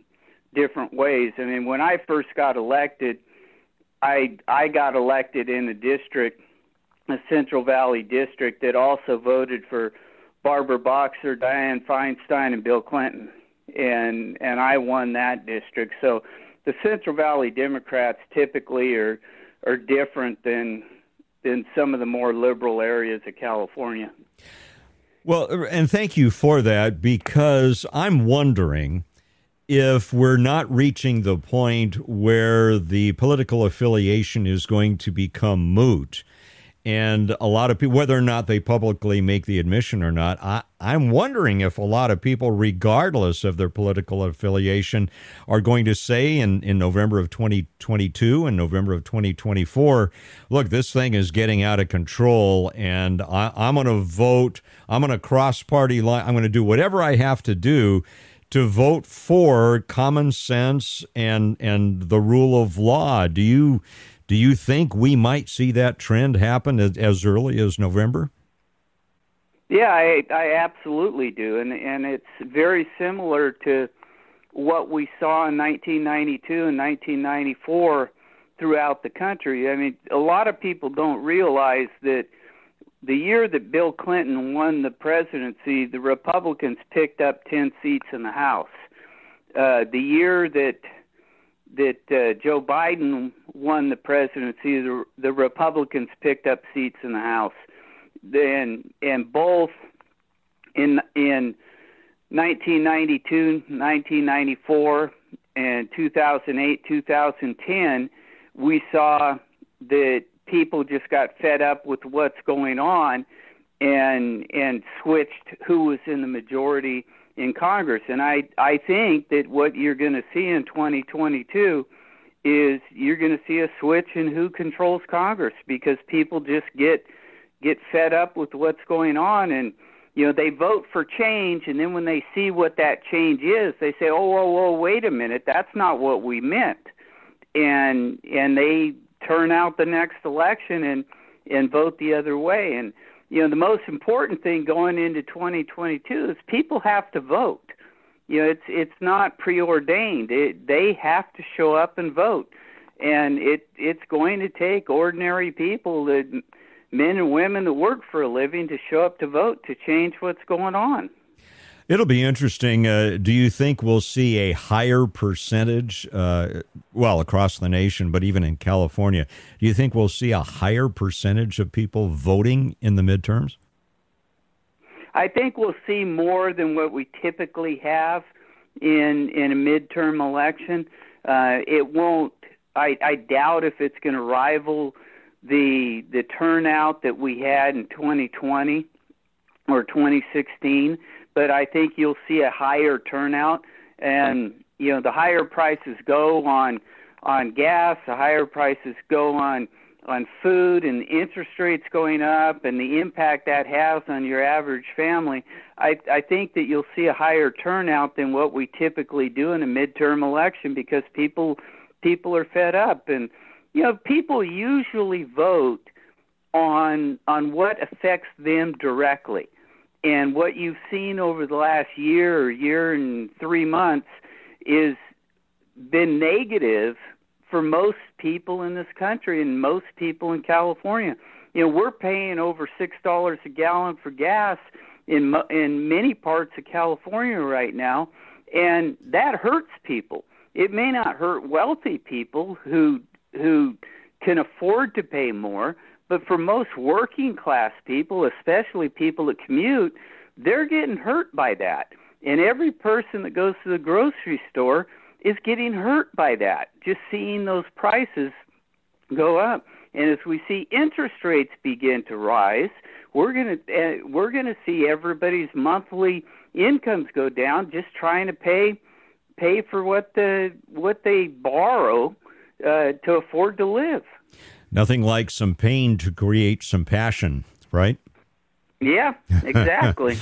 Speaker 9: different ways. I mean, when I first got elected, I I got elected in a district, a Central Valley district that also voted for Barbara Boxer, Dianne Feinstein, and Bill Clinton, and and I won that district. So the Central Valley Democrats typically are are different than than some of the more liberal areas of California.
Speaker 2: Well, and thank you for that because I'm wondering if we're not reaching the point where the political affiliation is going to become moot and a lot of people, whether or not they publicly make the admission or not, I, I'm wondering if a lot of people, regardless of their political affiliation, are going to say in, in November of 2022 and November of 2024, look, this thing is getting out of control, and I, I'm going to vote, I'm going to cross party line, I'm going to do whatever I have to do to vote for common sense and and the rule of law. Do you do you think we might see that trend happen as, as early as November?
Speaker 9: Yeah, I, I absolutely do, and and it's very similar to what we saw in 1992 and 1994 throughout the country. I mean, a lot of people don't realize that the year that Bill Clinton won the presidency, the Republicans picked up 10 seats in the House. Uh, the year that that uh, Joe Biden won the presidency, the, the Republicans picked up seats in the House. Then, and both in in 1992, 1994, and 2008, 2010, we saw that people just got fed up with what's going on and and switched who was in the majority in Congress. And I I think that what you're going to see in 2022 is you're going to see a switch in who controls Congress because people just get get fed up with what's going on and you know they vote for change and then when they see what that change is they say oh whoa whoa wait a minute. That's not what we meant. And and they turn out the next election and and vote the other way. And you know the most important thing going into 2022 is people have to vote. You know it's it's not preordained. It, they have to show up and vote. And it it's going to take ordinary people that men and women that work for a living to show up to vote to change what's going on
Speaker 2: It'll be interesting. Uh, do you think we'll see a higher percentage, uh, well, across the nation, but even in California? Do you think we'll see a higher percentage of people voting in the midterms?
Speaker 9: I think we'll see more than what we typically have in in a midterm election. Uh, it won't. I, I doubt if it's going to rival the the turnout that we had in 2020 or 2016 but I think you'll see a higher turnout. And you know, the higher prices go on on gas, the higher prices go on on food, and interest rates going up, and the impact that has on your average family. I I think that you'll see a higher turnout than what we typically do in a midterm election because people people are fed up and you know people usually vote on on what affects them directly and what you've seen over the last year or year and three months is been negative for most people in this country and most people in California. You know, we're paying over six dollars a gallon for gas in in many parts of California right now, and that hurts people. It may not hurt wealthy people who who can afford to pay more, but for most working class people, especially people that commute, they're getting hurt by that. And every person that goes to the grocery store is getting hurt by that, just seeing those prices go up. And as we see interest rates begin to rise, we're going to uh, we're going to see everybody's monthly incomes go down just trying to pay pay for what the what they borrow uh, to afford to live.
Speaker 2: Nothing like some pain to create some passion, right?
Speaker 9: Yeah, exactly.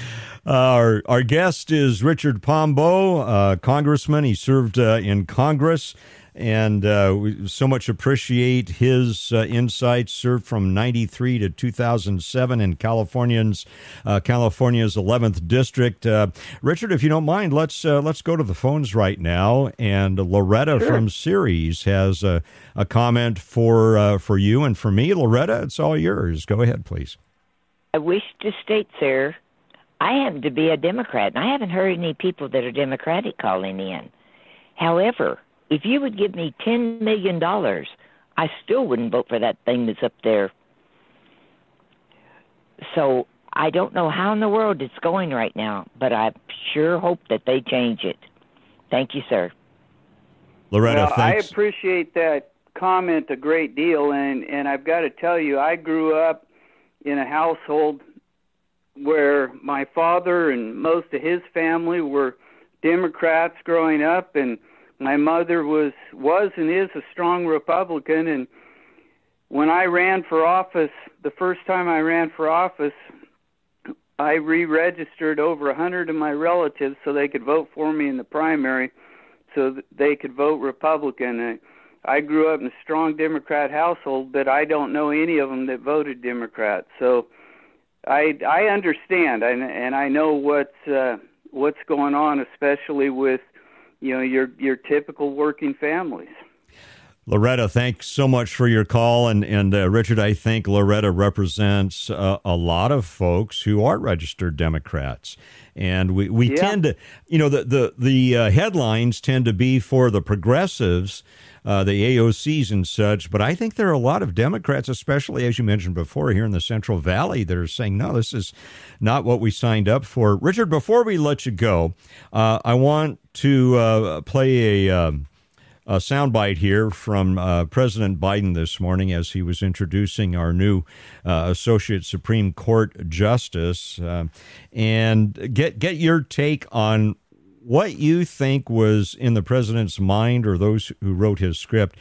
Speaker 2: our our guest is Richard Pombo, uh, congressman. He served uh, in Congress, and uh, we so much appreciate his uh, insights. Served from '93 to 2007 in Californians uh, California's 11th district. Uh, Richard, if you don't mind, let's let's go to the phones right now. And Loretta sure. from Ceres has a, a comment for for you and for me. Loretta, it's all yours. Go ahead, please.
Speaker 10: I wish to state, sir, I happen to be a Democrat, and I haven't heard any people that are Democratic calling in. However, if you would give me $10 million, I still wouldn't vote for that thing that's up there. So I don't know how in the world it's going right now, but I sure hope that they change it. Thank you, sir.
Speaker 2: Loretta,
Speaker 9: well,
Speaker 2: thanks.
Speaker 9: I appreciate that comment a great deal, and and I've got to tell you, I grew up in a household where my father and most of his family were Democrats growing up and my mother was was and is a strong Republican and when I ran for office the first time I ran for office I re-registered over a hundred of my relatives so they could vote for me in the primary so they could vote Republican. I grew up in a strong Democrat household, but I don't know any of them that voted Democrat. So I I understand and and I know what's uh, what's going on, especially with you know your your typical working families.
Speaker 2: Loretta, thanks so much for your call. And, and uh, Richard, I think Loretta represents uh, a lot of folks who are registered Democrats. And we, we yeah. tend to, you know, the, the, the uh, headlines tend to be for the progressives, uh, the AOCs and such. But I think there are a lot of Democrats, especially as you mentioned before here in the Central Valley, that are saying, no, this is not what we signed up for. Richard, before we let you go, uh, I want to uh, play a. Um, a soundbite here from uh, President Biden this morning as he was introducing our new uh, Associate Supreme Court Justice, uh, and get get your take on what you think was in the president's mind or those who wrote his script.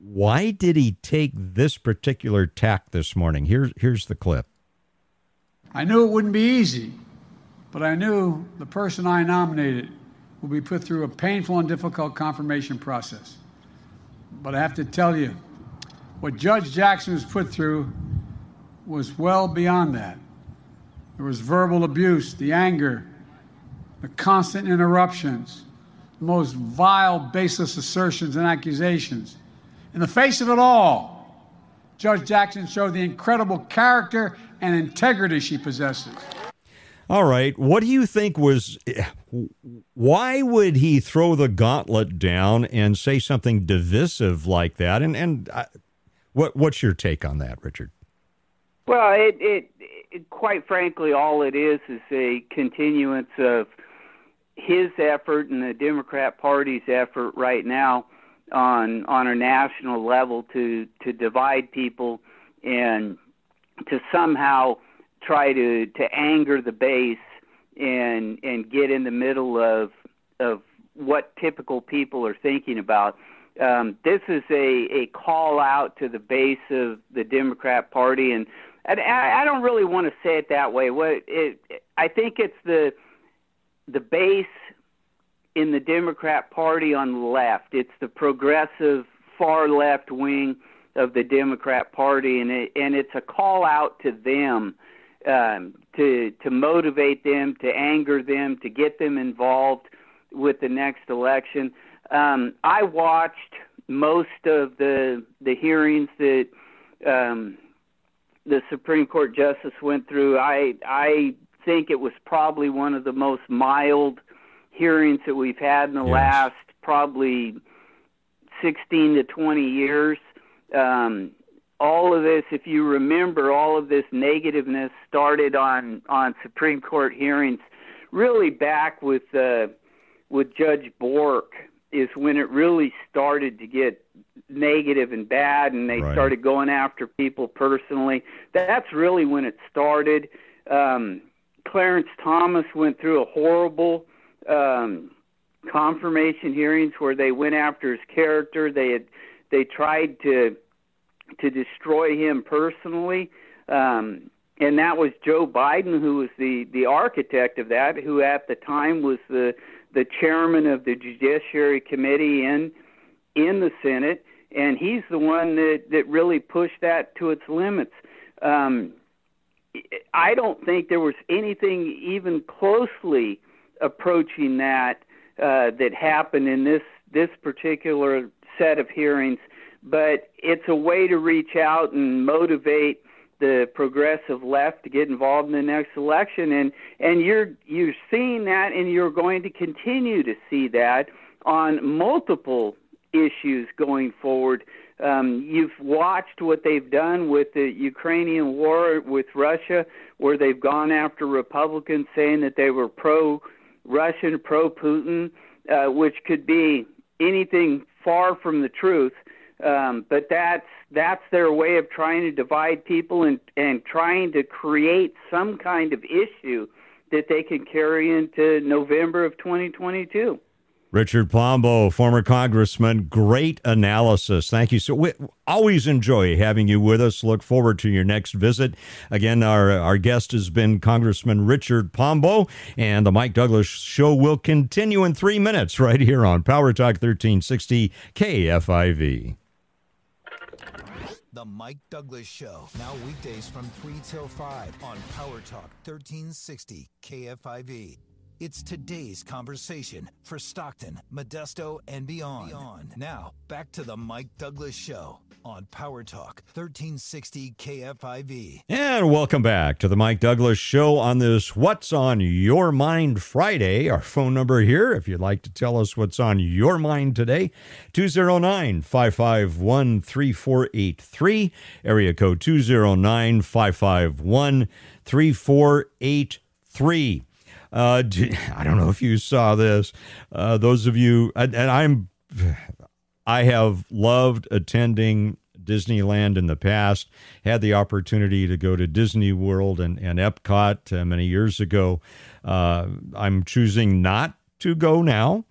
Speaker 2: Why did he take this particular tack this morning? Here's here's the clip.
Speaker 4: I knew it wouldn't be easy, but I knew the person I nominated will be put through a painful and difficult confirmation process. But I have to tell you, what Judge Jackson was put through was well beyond that. There was verbal abuse, the anger, the constant interruptions, the most vile, baseless assertions and accusations. In the face of it all, Judge Jackson showed the incredible character and integrity she possesses.
Speaker 2: All right. What do you think was. Why would he throw the gauntlet down and say something divisive like that? And, and uh, what, what's your take on that, Richard?
Speaker 9: Well, it, it, it, quite frankly, all it is is a continuance of his effort and the Democrat Party's effort right now on on a national level to to divide people and to somehow try to to anger the base and and get in the middle of of what typical people are thinking about. Um, this is a, a call out to the base of the Democrat Party, and, and I, I don't really want to say it that way. What it, I think it's the the base in the Democrat Party on the left. It's the progressive far left wing of the Democrat Party, and it, and it's a call out to them um, to to motivate them, to anger them, to get them involved with the next election. Um, I watched most of the the hearings that um, the Supreme Court justice went through. I I think it was probably one of the most mild hearings that we've had in the yes. last probably 16 to 20 years. Um, all of this, if you remember, all of this negativeness started on on Supreme Court hearings, really back with uh, with Judge Bork is when it really started to get negative and bad, and they right. started going after people personally. That's really when it started. Um, Clarence Thomas went through a horrible um, confirmation hearings where they went after his character. They had they tried to to destroy him personally. Um, and that was Joe Biden, who was the the architect of that, who at the time was the the chairman of the Judiciary Committee in in the Senate, and he's the one that that really pushed that to its limits. Um, I don't think there was anything even closely approaching that uh, that happened in this this particular set of hearings but it's a way to reach out and motivate the progressive left to get involved in the next election and and you're you're seeing that and you're going to continue to see that on multiple issues going forward um, you've watched what they've done with the Ukrainian war with Russia, where they've gone after Republicans saying that they were pro Russian, pro Putin, uh, which could be anything far from the truth. Um, but that's that's their way of trying to divide people and and trying to create some kind of issue that they can carry into November of 2022.
Speaker 2: Richard Pombo, former congressman, great analysis. Thank you. So we always enjoy having you with us. Look forward to your next visit. Again, our our guest has been Congressman Richard Pombo, and the Mike Douglass Show will continue in three minutes right here on Power Talk 1360 KFIV.
Speaker 1: The Mike Douglass Show, now weekdays from 3 till 5 on Power Talk 1360 KFIV. It's today's conversation for Stockton, Modesto, and beyond. beyond. Now, back to the Mike Douglass Show on Power Talk 1360 KFIV.
Speaker 2: And welcome back to the Mike Douglass Show on this What's on Your Mind Friday. Our phone number here, if you'd like to tell us what's on your mind today, 209 551 3483, area code 209 551 3483. Uh, I don't know if you saw this. Uh, those of you, and, and I'm, I have loved attending Disneyland in the past. Had the opportunity to go to Disney World and, and Epcot uh, many years ago. Uh, I'm choosing not to go now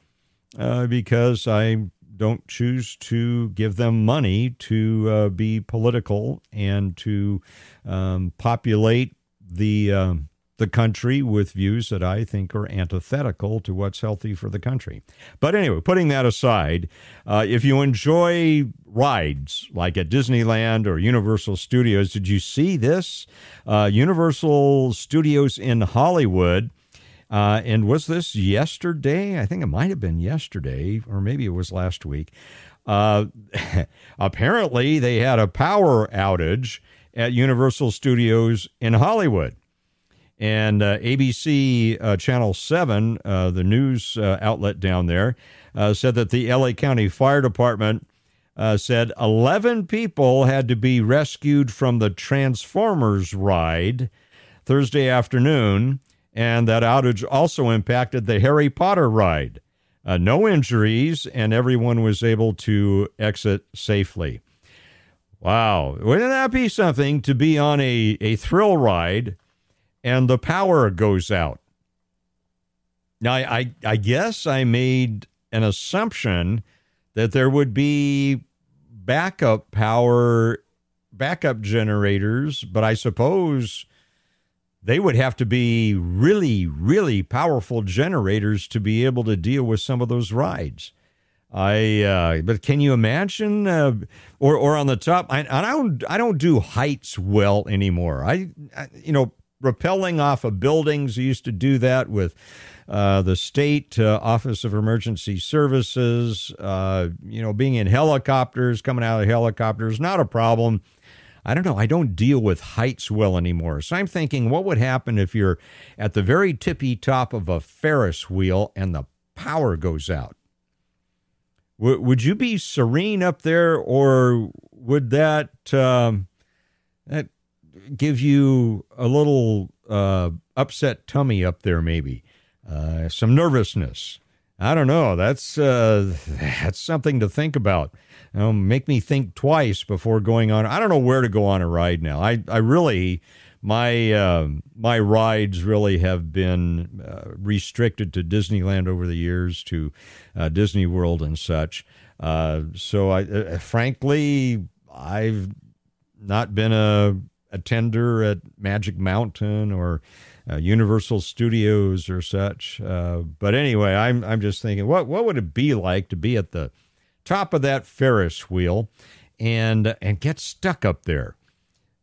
Speaker 2: uh, because I don't choose to give them money to uh, be political and to um, populate the. Um, the country with views that I think are antithetical to what's healthy for the country. But anyway, putting that aside, uh, if you enjoy rides like at Disneyland or Universal Studios, did you see this? Uh, Universal Studios in Hollywood. Uh, and was this yesterday? I think it might have been yesterday, or maybe it was last week. Uh, apparently, they had a power outage at Universal Studios in Hollywood. And uh, ABC uh, Channel 7, uh, the news uh, outlet down there, uh, said that the LA County Fire Department uh, said 11 people had to be rescued from the Transformers ride Thursday afternoon. And that outage also impacted the Harry Potter ride. no injuries, and everyone was able to exit safely. Wow. Wouldn't that be something to be on a, a thrill ride? And the power goes out. Now, I, I, I guess I made an assumption that there would be backup power, backup generators, but I suppose they would have to be really, really powerful generators to be able to deal with some of those rides. I uh, but can you imagine uh, or or on the top I, I don't I don't do heights well anymore. I, I you know rappelling off of buildings. He used to do that with uh, the state uh, Office of Emergency Services. Uh, you know, being in helicopters, coming out of helicopters, not a problem. I don't know. I don't deal with heights well anymore. So I'm thinking, what would happen if you're at the very tippy top of a Ferris wheel and the power goes out? W- would you be serene up there, or would that um, give you a little uh, upset tummy up there, maybe uh, some nervousness. I don't know. That's uh, that's something to think about. make me think twice before going on. I don't know where to go on a ride now. I I really my uh, my rides really have been uh, restricted to Disneyland over the years, to uh, Disney World and such. Uh, so I uh, frankly I've not been a attender at Magic Mountain or uh, Universal Studios or such. Uh, but anyway, I'm I'm just thinking, what what would it be like to be at the top of that Ferris wheel and and get stuck up there?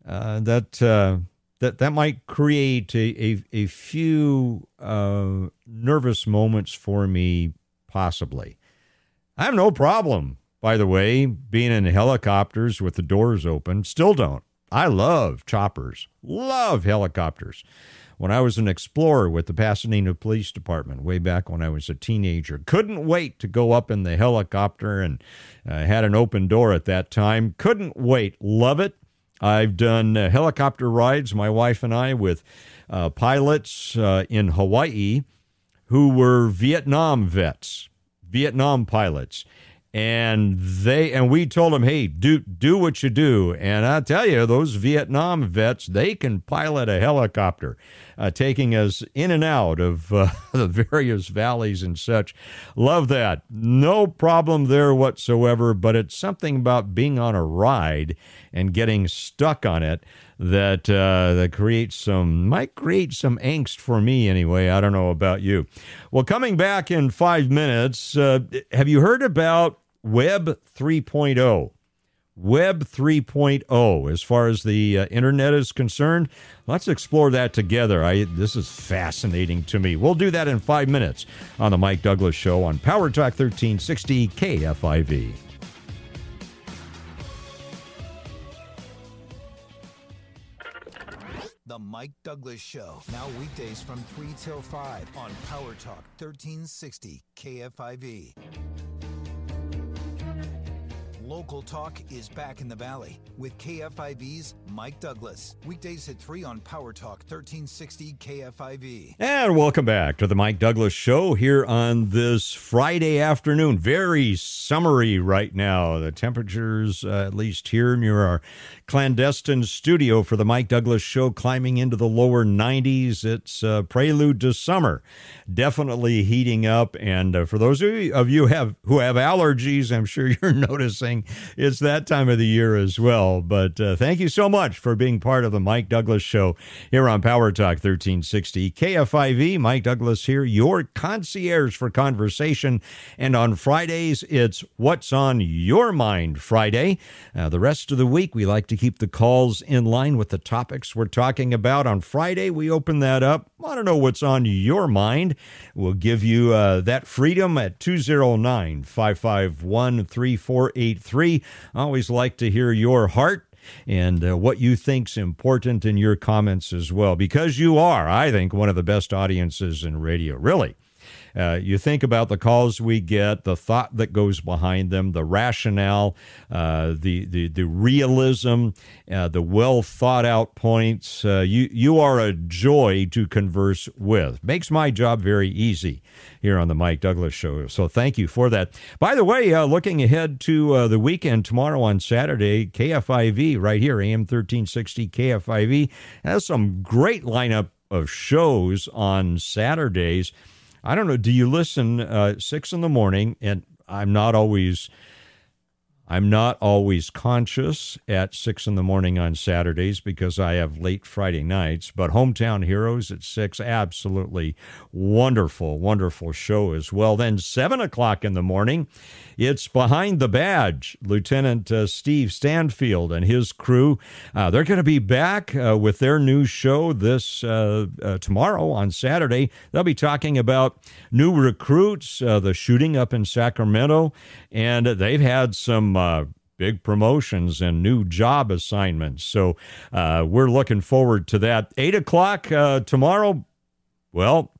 Speaker 2: Uh, that uh, that that might create a a, a few uh, nervous moments for me, possibly. I have no problem, by the way, being in helicopters with the doors open. Still don't. I love choppers, love helicopters. When I was an explorer with the Pasadena Police Department way back when I was a teenager, couldn't wait to go up in the helicopter and uh, had an open door at that time. Couldn't wait. Love it. I've done uh, helicopter rides, my wife and I, with uh, pilots uh, in Hawaii who were Vietnam vets, Vietnam pilots and they and we told them, hey, do do what you do. And I tell you, those Vietnam vets, they can pilot a helicopter, uh, taking us in and out of uh, the various valleys and such. Love that. No problem there whatsoever. But it's something about being on a ride and getting stuck on it that uh, that creates some might create some angst for me anyway. I don't know about you. Well, coming back in five minutes, uh, have you heard about Web 3.0. Web 3.0 as far as the uh, internet is concerned. Let's explore that together. I this is fascinating to me. We'll do that in 5 minutes on the Mike Douglass show on Power Talk 1360 KFIV.
Speaker 1: The Mike Douglass Show. Now weekdays from 3 till 5 on Power Talk 1360 KFIV. Local Talk is back in the Valley with KFIV's Mike Douglass. Weekdays at 3 on Power Talk 1360 KFIV.
Speaker 2: And welcome back to the Mike Douglass Show here on this Friday afternoon. Very summery right now. The temperatures, uh, at least here near our clandestine studio for the Mike Douglass Show, climbing into the lower 90s. It's a prelude to summer. Definitely heating up. And uh, for those of you, of you have who have allergies, I'm sure you're noticing it's that time of the year as well. But uh, thank you so much for being part of the Mike Douglass Show here on Power Talk 1360 KFIV. Mike Douglass here, your concierge for conversation. And on Fridays, it's What's on Your Mind Friday. Uh, the rest of the week, we like to keep the calls in line with the topics we're talking about. On Friday, we open that up. Want to know what's on your mind? We'll give you uh, that freedom at 209 551 3483. I always like to hear your heart and uh, what you think's important in your comments as well because you are i think one of the best audiences in radio. Really uh, you think about the calls we get, the thought that goes behind them, the rationale, uh, the, the the realism, uh, the well thought out points. Uh, you you are a joy to converse with. Makes my job very easy here on the Mike Douglass Show. So thank you for that. By the way, uh, looking ahead to uh, the weekend tomorrow on Saturday, KFIV right here, AM 1360 KFIV has some great lineup of shows on Saturdays. I don't know. Do you listen uh, six in the morning? And I'm not always. I'm not always conscious at six in the morning on Saturdays because I have late Friday nights, but Hometown Heroes at six, absolutely wonderful, wonderful show as well. Then seven o'clock in the morning, it's Behind the Badge. Lieutenant uh, Steve Stanfield and his crew, uh, they're going to be back uh, with their new show this uh, uh, tomorrow on Saturday. They'll be talking about new recruits, uh, the shooting up in Sacramento, and they've had some big promotions and new job assignments. So uh, we're looking forward to that. Eight o'clock uh, tomorrow. Well,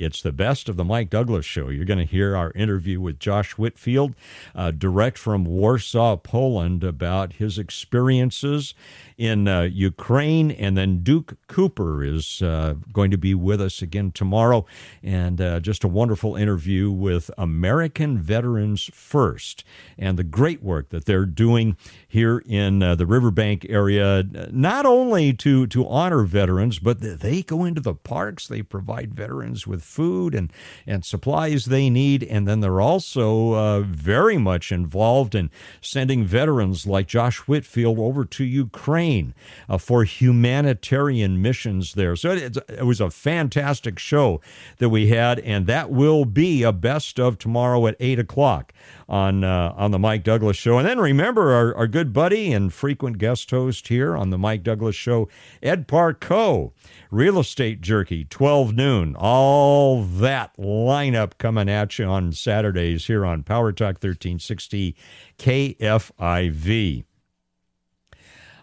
Speaker 2: it's the best of the Mike Douglass show. You're going to hear our interview with Josh Whitfield, uh, direct from Warsaw, Poland, about his experiences in uh, Ukraine. And then Duke Cooper is uh, going to be with us again tomorrow. And uh, just a wonderful interview with American Veterans First and the great work that they're doing here in uh, the Riverbank area, not only to, to honor veterans, but they go into the parks, they provide veterans with food and, and supplies they need. And then they're also uh, very much involved in sending veterans like Josh Whitfield over to Ukraine uh, for humanitarian missions there. So it, it was a fantastic show that we had, and that will be a best of tomorrow at 8 o'clock on uh, on the Mike Douglass Show. And then remember our, our good buddy and frequent guest host here on the Mike Douglass Show, Ed Parco, Real Estate Jerky, 12 noon. All that lineup coming at you on Saturdays here on Power Talk 1360 KFIV.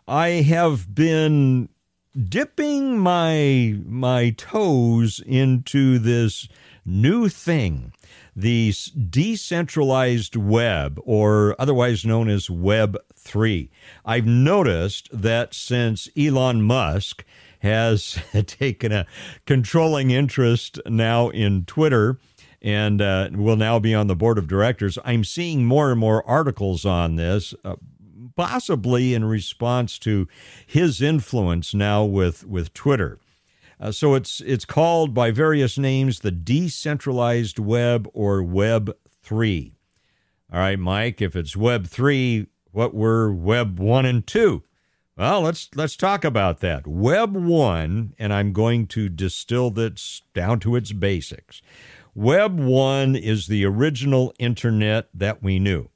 Speaker 2: I have been dipping my my toes into this new thing the decentralized web, or otherwise known as Web 3. I've noticed that since Elon Musk has taken a controlling interest now in Twitter and uh, will now be on the board of directors, I'm seeing more and more articles on this. Uh, possibly in response to his influence now with, with Twitter. Uh, so it's it's called by various names the decentralized web or Web three. All right, Mike. If it's Web three, what were Web one and two? Well, let's let's talk about that. Web one, and I'm going to distill this down to its basics. Web one is the original internet that we knew.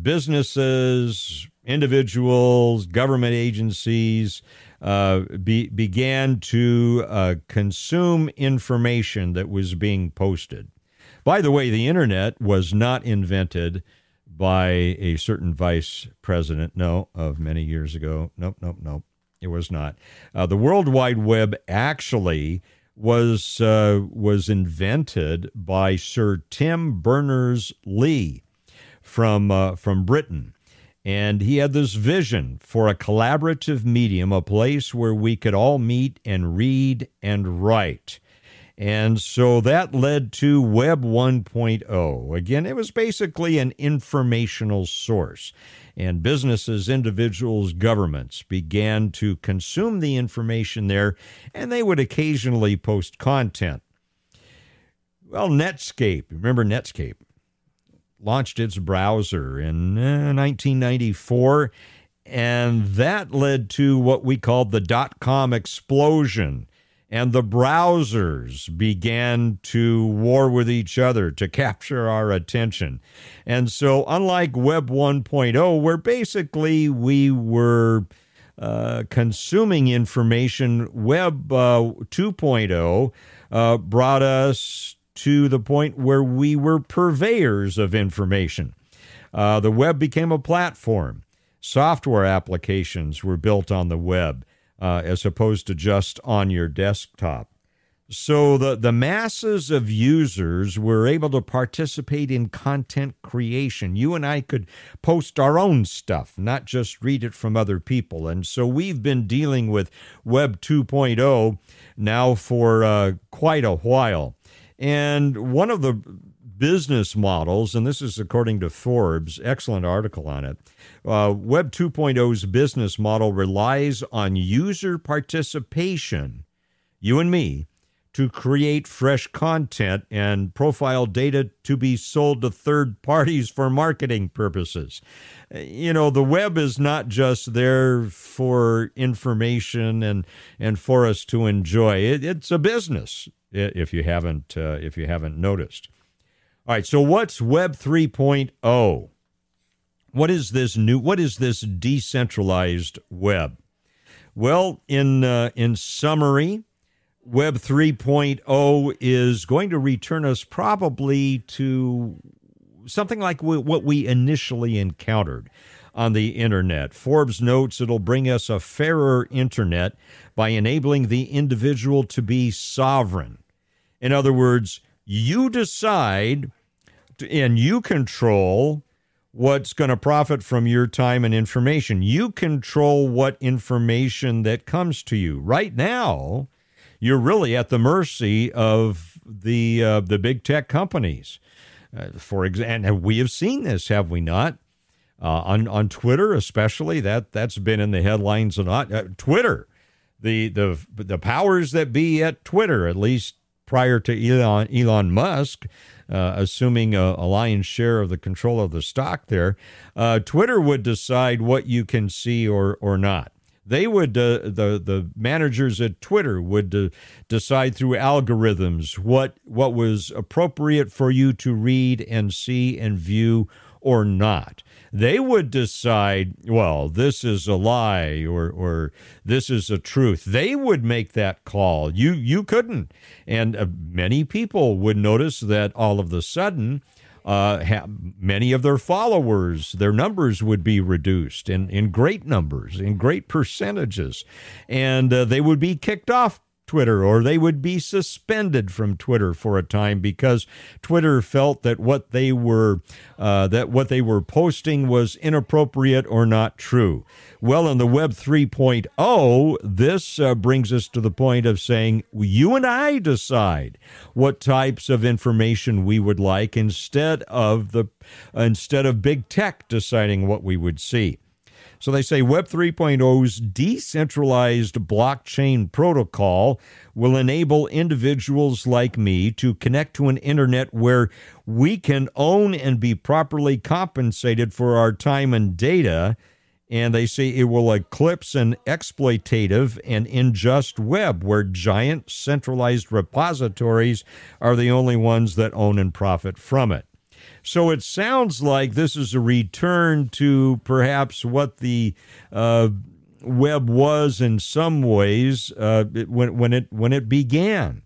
Speaker 2: businesses, individuals, government agencies uh, be, began to uh, consume information that was being posted. By the way, the internet was not invented by a certain vice president, no, of many years ago. Nope, nope, nope. It was not. Uh, the World Wide Web actually was uh, was invented by Sir Tim Berners Lee from uh, from Britain. And he had this vision for a collaborative medium, a place where we could all meet and read and write. And so that led to Web 1.0. Again, it was basically an informational source. And businesses, individuals, governments began to consume the information there, and they would occasionally post content. Well, Netscape, remember Netscape? Launched its browser in uh, 1994, and that led to what we called the dot com explosion and the browsers began to war with each other to capture our attention. And so, unlike Web 1.0, where basically we were uh, consuming information, Web uh, 2.0 uh, brought us to the point where we were purveyors of information. Uh, the web became a platform. Software applications were built on the web uh, as opposed to just on your desktop. So the, the masses of users were able to participate in content creation. You and I could post our own stuff, not just read it from other people. And so we've been dealing with Web 2.0 now for uh, quite a while. And one of the business models, and this is according to Forbes, excellent article on it, uh, Web 2.0's business model relies on user participation, you and me, to create fresh content and profile data to be sold to third parties for marketing purposes. You know, the web is not just there for information and and for us to enjoy. It, it's a business. If you haven't uh, if you haven't noticed. All right. So what's Web 3.0? What is this new? What is this decentralized web? Well, in uh, in summary, Web 3.0 is going to return us probably to something like what we initially encountered on the internet. Forbes notes it'll bring us a fairer internet by enabling the individual to be sovereign. In other words, you decide and you control what's going to profit from your time and information. You control what information that comes to you. Right now, you're really at the mercy of the uh, the big tech companies. Uh, for example, we have seen this, have we not? Uh, on on Twitter, especially that that's been in the headlines a lot. Uh, Twitter, the the the powers that be at Twitter, at least prior to Elon Elon Musk, uh, assuming a, a, lion's share of the control of the stock there, uh, Twitter would decide what you can see or or not. They would uh, the the managers at Twitter would decide through algorithms what what was appropriate for you to read and see and view or not they would decide, well, this is a lie or or this is a truth. They would make that call. You you couldn't, and uh, many people would notice that all of the sudden. Uh, ha- many of their followers, their numbers would be reduced in, in great numbers, in great percentages, and uh, they would be kicked off Twitter or they would be suspended from Twitter for a time because Twitter felt that what they were uh, that what they were posting was inappropriate or not true. Well, in the Web 3.0, this uh, brings us to the point of saying you and I decide what types of information we would like instead of the instead of big tech deciding what we would see. So they say Web 3.0's decentralized blockchain protocol will enable individuals like me to connect to an internet where we can own and be properly compensated for our time and data. And they say it will eclipse an exploitative and unjust web where giant centralized repositories are the only ones that own and profit from it. So it sounds like this is a return to perhaps what the uh, web was in some ways uh, when when it when it began.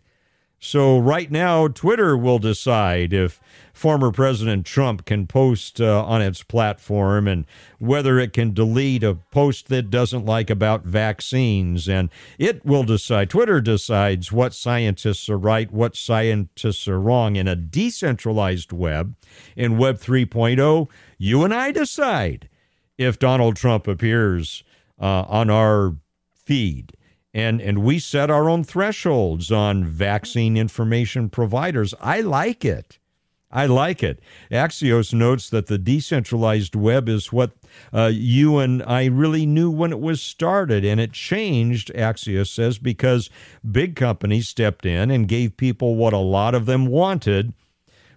Speaker 2: So right now, Twitter will decide if former President Trump can post uh, on its platform and whether it can delete a post that doesn't like about vaccines. And it will decide, Twitter decides what scientists are right, what scientists are wrong. In a decentralized web, in Web 3.0, you and I decide if Donald Trump appears uh, on our feed and and we set our own thresholds on vaccine information providers. I like it. I like it. Axios notes that the decentralized web is what uh, you and I really knew when it was started, and it changed, Axios says, because big companies stepped in and gave people what a lot of them wanted,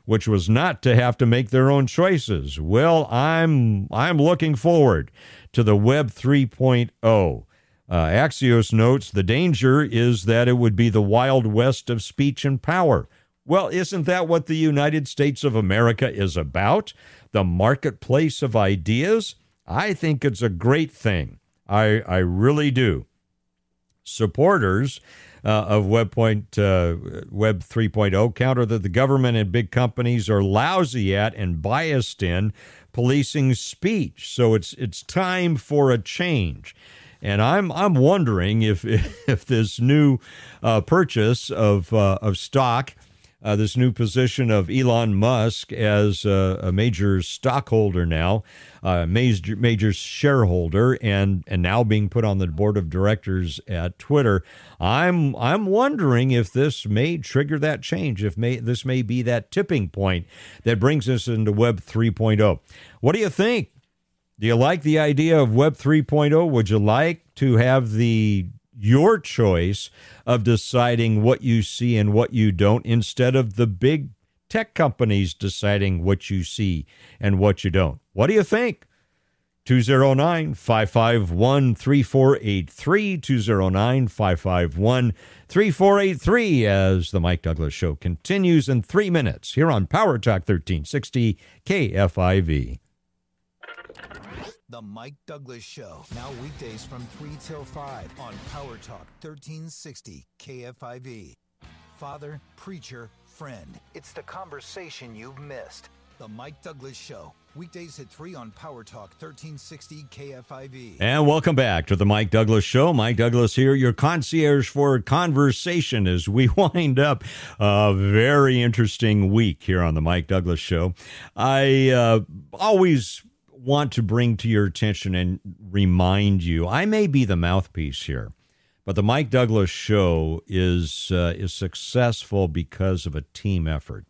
Speaker 2: which was not to have to make their own choices. Well, I'm I'm looking forward to the Web 3.0. Uh, Axios notes the danger is that it would be the wild west of speech and power. Well, isn't that what the United States of America is about? The marketplace of ideas? I think it's a great thing. I, I really do. Supporters uh, of Web, point, uh, Web 3.0 counter that the government and big companies are lousy at and biased in policing speech. So it's it's time for a change. And I'm I'm wondering if if this new uh, purchase of uh, of stock, uh, this new position of Elon Musk as a, a major stockholder now, a major major shareholder, and and now being put on the board of directors at Twitter, I'm I'm wondering if this may trigger that change. If may this may be that tipping point that brings us into Web 3.0. What do you think? Do you like the idea of Web 3.0? Would you like to have the your choice of deciding what you see and what you don't instead of the big tech companies deciding what you see and what you don't? What do you think? 209 551 3483. 209 551 3483 as the Mike Douglass Show continues in three minutes here on Power Talk 1360 KFIV.
Speaker 1: The Mike Douglass Show. Now weekdays from 3 till 5 on Power Talk 1360 KFIV. Father, preacher, friend. It's the conversation you've missed. The Mike Douglass Show. Weekdays at 3 on Power Talk 1360 KFIV.
Speaker 2: And welcome back to the Mike Douglass Show. Mike Douglass here, your concierge for conversation as we wind up a very interesting week here on the Mike Douglass Show. I uh, always want to bring to your attention and remind you I may be the mouthpiece here, but the Mike Douglass show is uh, is successful because of a team effort.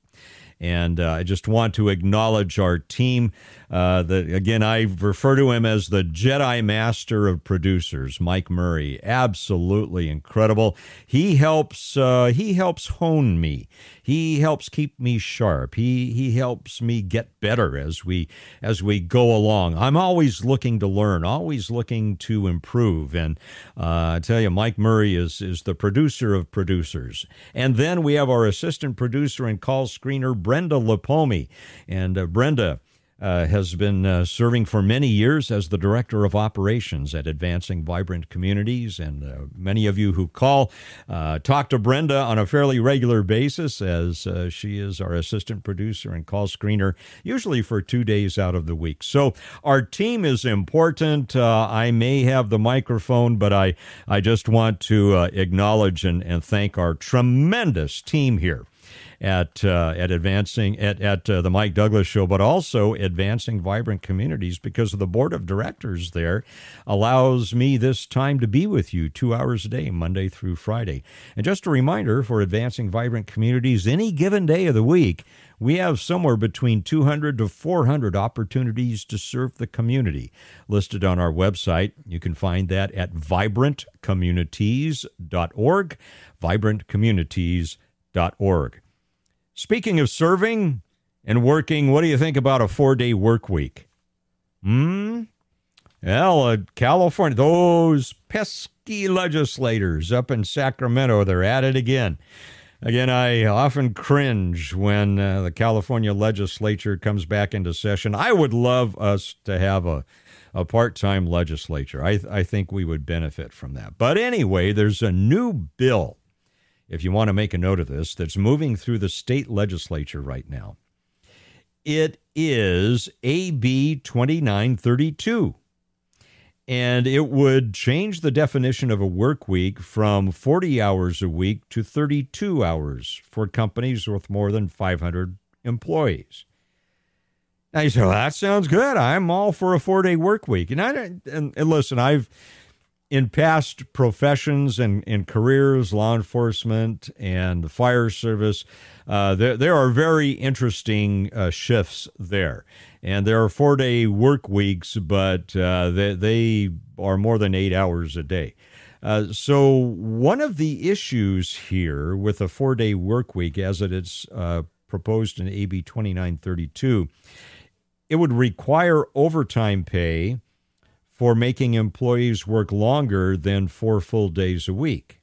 Speaker 2: And uh, I just want to acknowledge our team. Uh, the, again, I refer to him as the Jedi Master of producers, Mike Murray. Absolutely incredible. He helps. Uh, he helps hone me. He helps keep me sharp. He he helps me get better as we as we go along. I'm always looking to learn, always looking to improve. And uh, I tell you, Mike Murray is is the producer of producers. And then we have our assistant producer and call screener, Brenda Lapomi. And uh, Brenda uh, has been uh, serving for many years as the director of operations at Advancing Vibrant Communities. And uh, many of you who call uh, talk to Brenda on a fairly regular basis, as uh, she is our assistant producer and call screener, usually for two days out of the week. So our team is important. Uh, I may have the microphone, but I, I just want to acknowledge and, and thank our tremendous team here at uh, at advancing at at uh, the Mike Douglass Show, but also advancing vibrant communities because the board of directors there allows me this time to be with you two hours a day, Monday through Friday. And just a reminder for advancing vibrant communities, any given day of the week. We have somewhere between 200 to 400 opportunities to serve the community listed on our website. You can find that at vibrantcommunities.org, vibrantcommunities.org. Speaking of serving and working, what do you think about a four day work week? Hmm? Well, uh, California, those pesky legislators up in Sacramento, they're at it again. Again, I often cringe when uh, the California legislature comes back into session. I would love us to have a, a part time legislature. I, I think we would benefit from that. But anyway, there's a new bill, if you want to make a note of this, that's moving through the state legislature right now. It is AB 2932 and it would change the definition of a work week from 40 hours a week to 32 hours for companies with more than 500 employees. Now you say, well, that sounds good. I'm all for a four day work week. And, I, and, and listen, I've, in past professions and, and careers, law enforcement and the fire service, uh, there, there are very interesting uh, shifts there and there are four day work weeks, but uh, they, they, are more than eight hours a day. Uh, so, one of the issues here with a four day work week, as it is uh, proposed in AB 2932, it would require overtime pay for making employees work longer than four full days a week.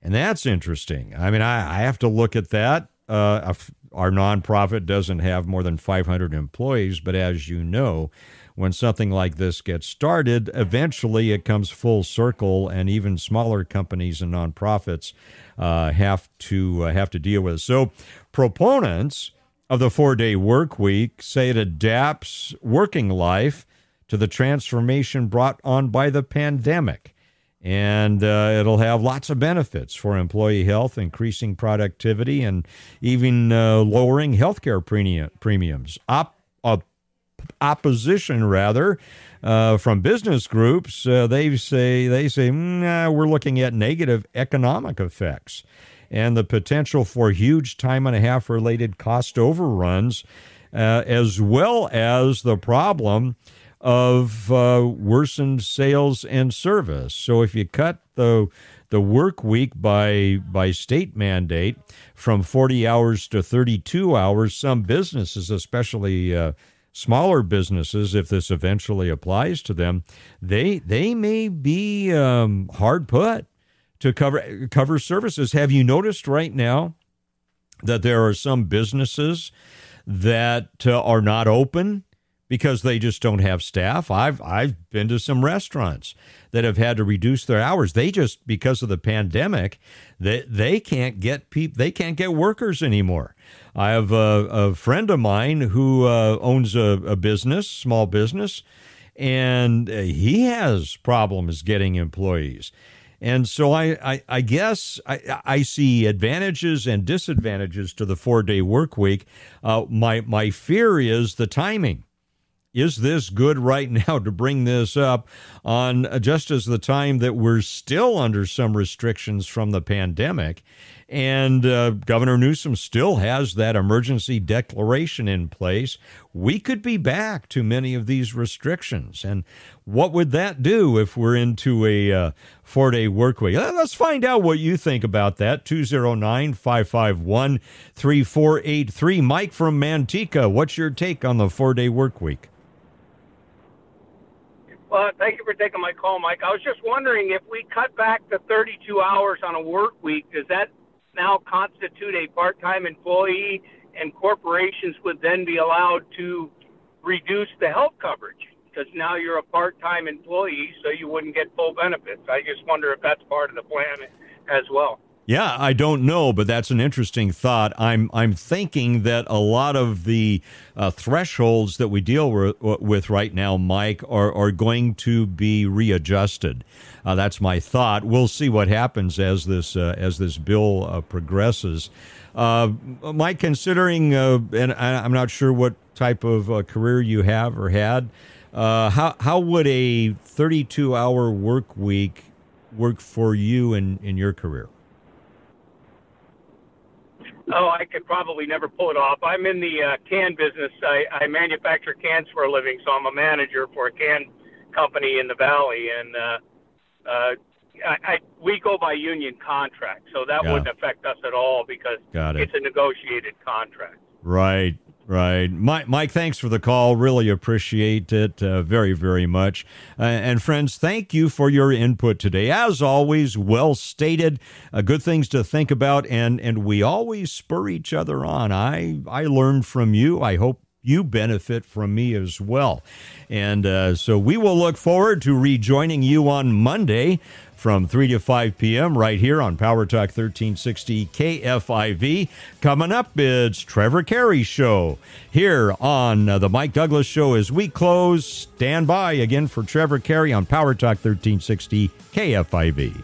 Speaker 2: And that's interesting. I mean, I, I have to look at that. Uh, our nonprofit doesn't have more than 500 employees, but as you know, when something like this gets started, eventually it comes full circle, and even smaller companies and nonprofits uh, have to uh, have to deal with it. So, proponents of the four-day work week say it adapts working life to the transformation brought on by the pandemic and uh, it'll have lots of benefits for employee health, increasing productivity, and even uh, lowering healthcare premium, premiums. Op, op, opposition, rather, uh, from business groups, uh, they say they say nah, we're looking at negative economic effects and the potential for huge time and a half related cost overruns, uh, as well as the problem of uh, worsened sales and service. So if you cut the the work week by by state mandate from 40 hours to 32 hours, some businesses, especially uh, smaller businesses, if this eventually applies to them, they they may be um, hard put to cover cover services. Have you noticed right now that there are some businesses that uh, are not open? Because they just don't have staff. I've I've been to some restaurants that have had to reduce their hours. They just because of the pandemic, they they can't get people they can't get workers anymore. I have a, a friend of mine who uh, owns a, a business, small business, and he has problems getting employees. And so I, I, I guess I, I, see advantages and disadvantages to the four day work week. Uh, my, my fear is the timing is this good right now to bring this up on just as the time that we're still under some restrictions from the pandemic? And uh, Governor Newsom still has that emergency declaration in place. We could be back to many of these restrictions. And what would that do if we're into a uh, four day work week? Let's find out what you think about that. 209 551 3483. Mike from Manteca, what's your take on the four day work week?
Speaker 7: Well, thank you for taking my call, Mike. I was just wondering if we cut back to 32 hours on a work week, does that now constitute a part time employee and corporations would then be allowed to reduce the health coverage? Because now you're a part time employee, so you wouldn't get full benefits. I just wonder if that's part of the plan as well.
Speaker 2: Yeah, I don't know, but that's an interesting thought. I'm I'm thinking that a lot of the uh, thresholds that we deal with, with right now, Mike, are are going to be readjusted. Uh, that's my thought. We'll see what happens as this uh, as this bill uh, progresses. Uh, Mike, considering, uh, and I'm not sure what type of career you have or had, how how would a 32 hour work week work for you in in your career?
Speaker 7: Oh, I could probably never pull it off. I'm in the uh, can business. I, I manufacture cans for a living, so I'm a manager for a can company in the valley, and uh, uh, I, I we go by union contract, so that yeah. wouldn't affect us at all because
Speaker 2: it.
Speaker 7: it's a negotiated contract.
Speaker 2: Right. Right. Mike, Mike, thanks for the call. Really appreciate it uh, very, very much. Uh, and friends, thank you for your input today. As always, well stated, uh, good things to think about, and, and we always spur each other on. I, I learned from you. I hope you benefit from me as well. And uh, so we will look forward to rejoining you on Monday from 3 to 5 p.m. right here on Power Talk 1360 KFIV. Coming up, it's Trevor Carey Show here on uh, The Mike Douglass Show as we close. Stand by again for Trevor Carey on Power Talk 1360 KFIV.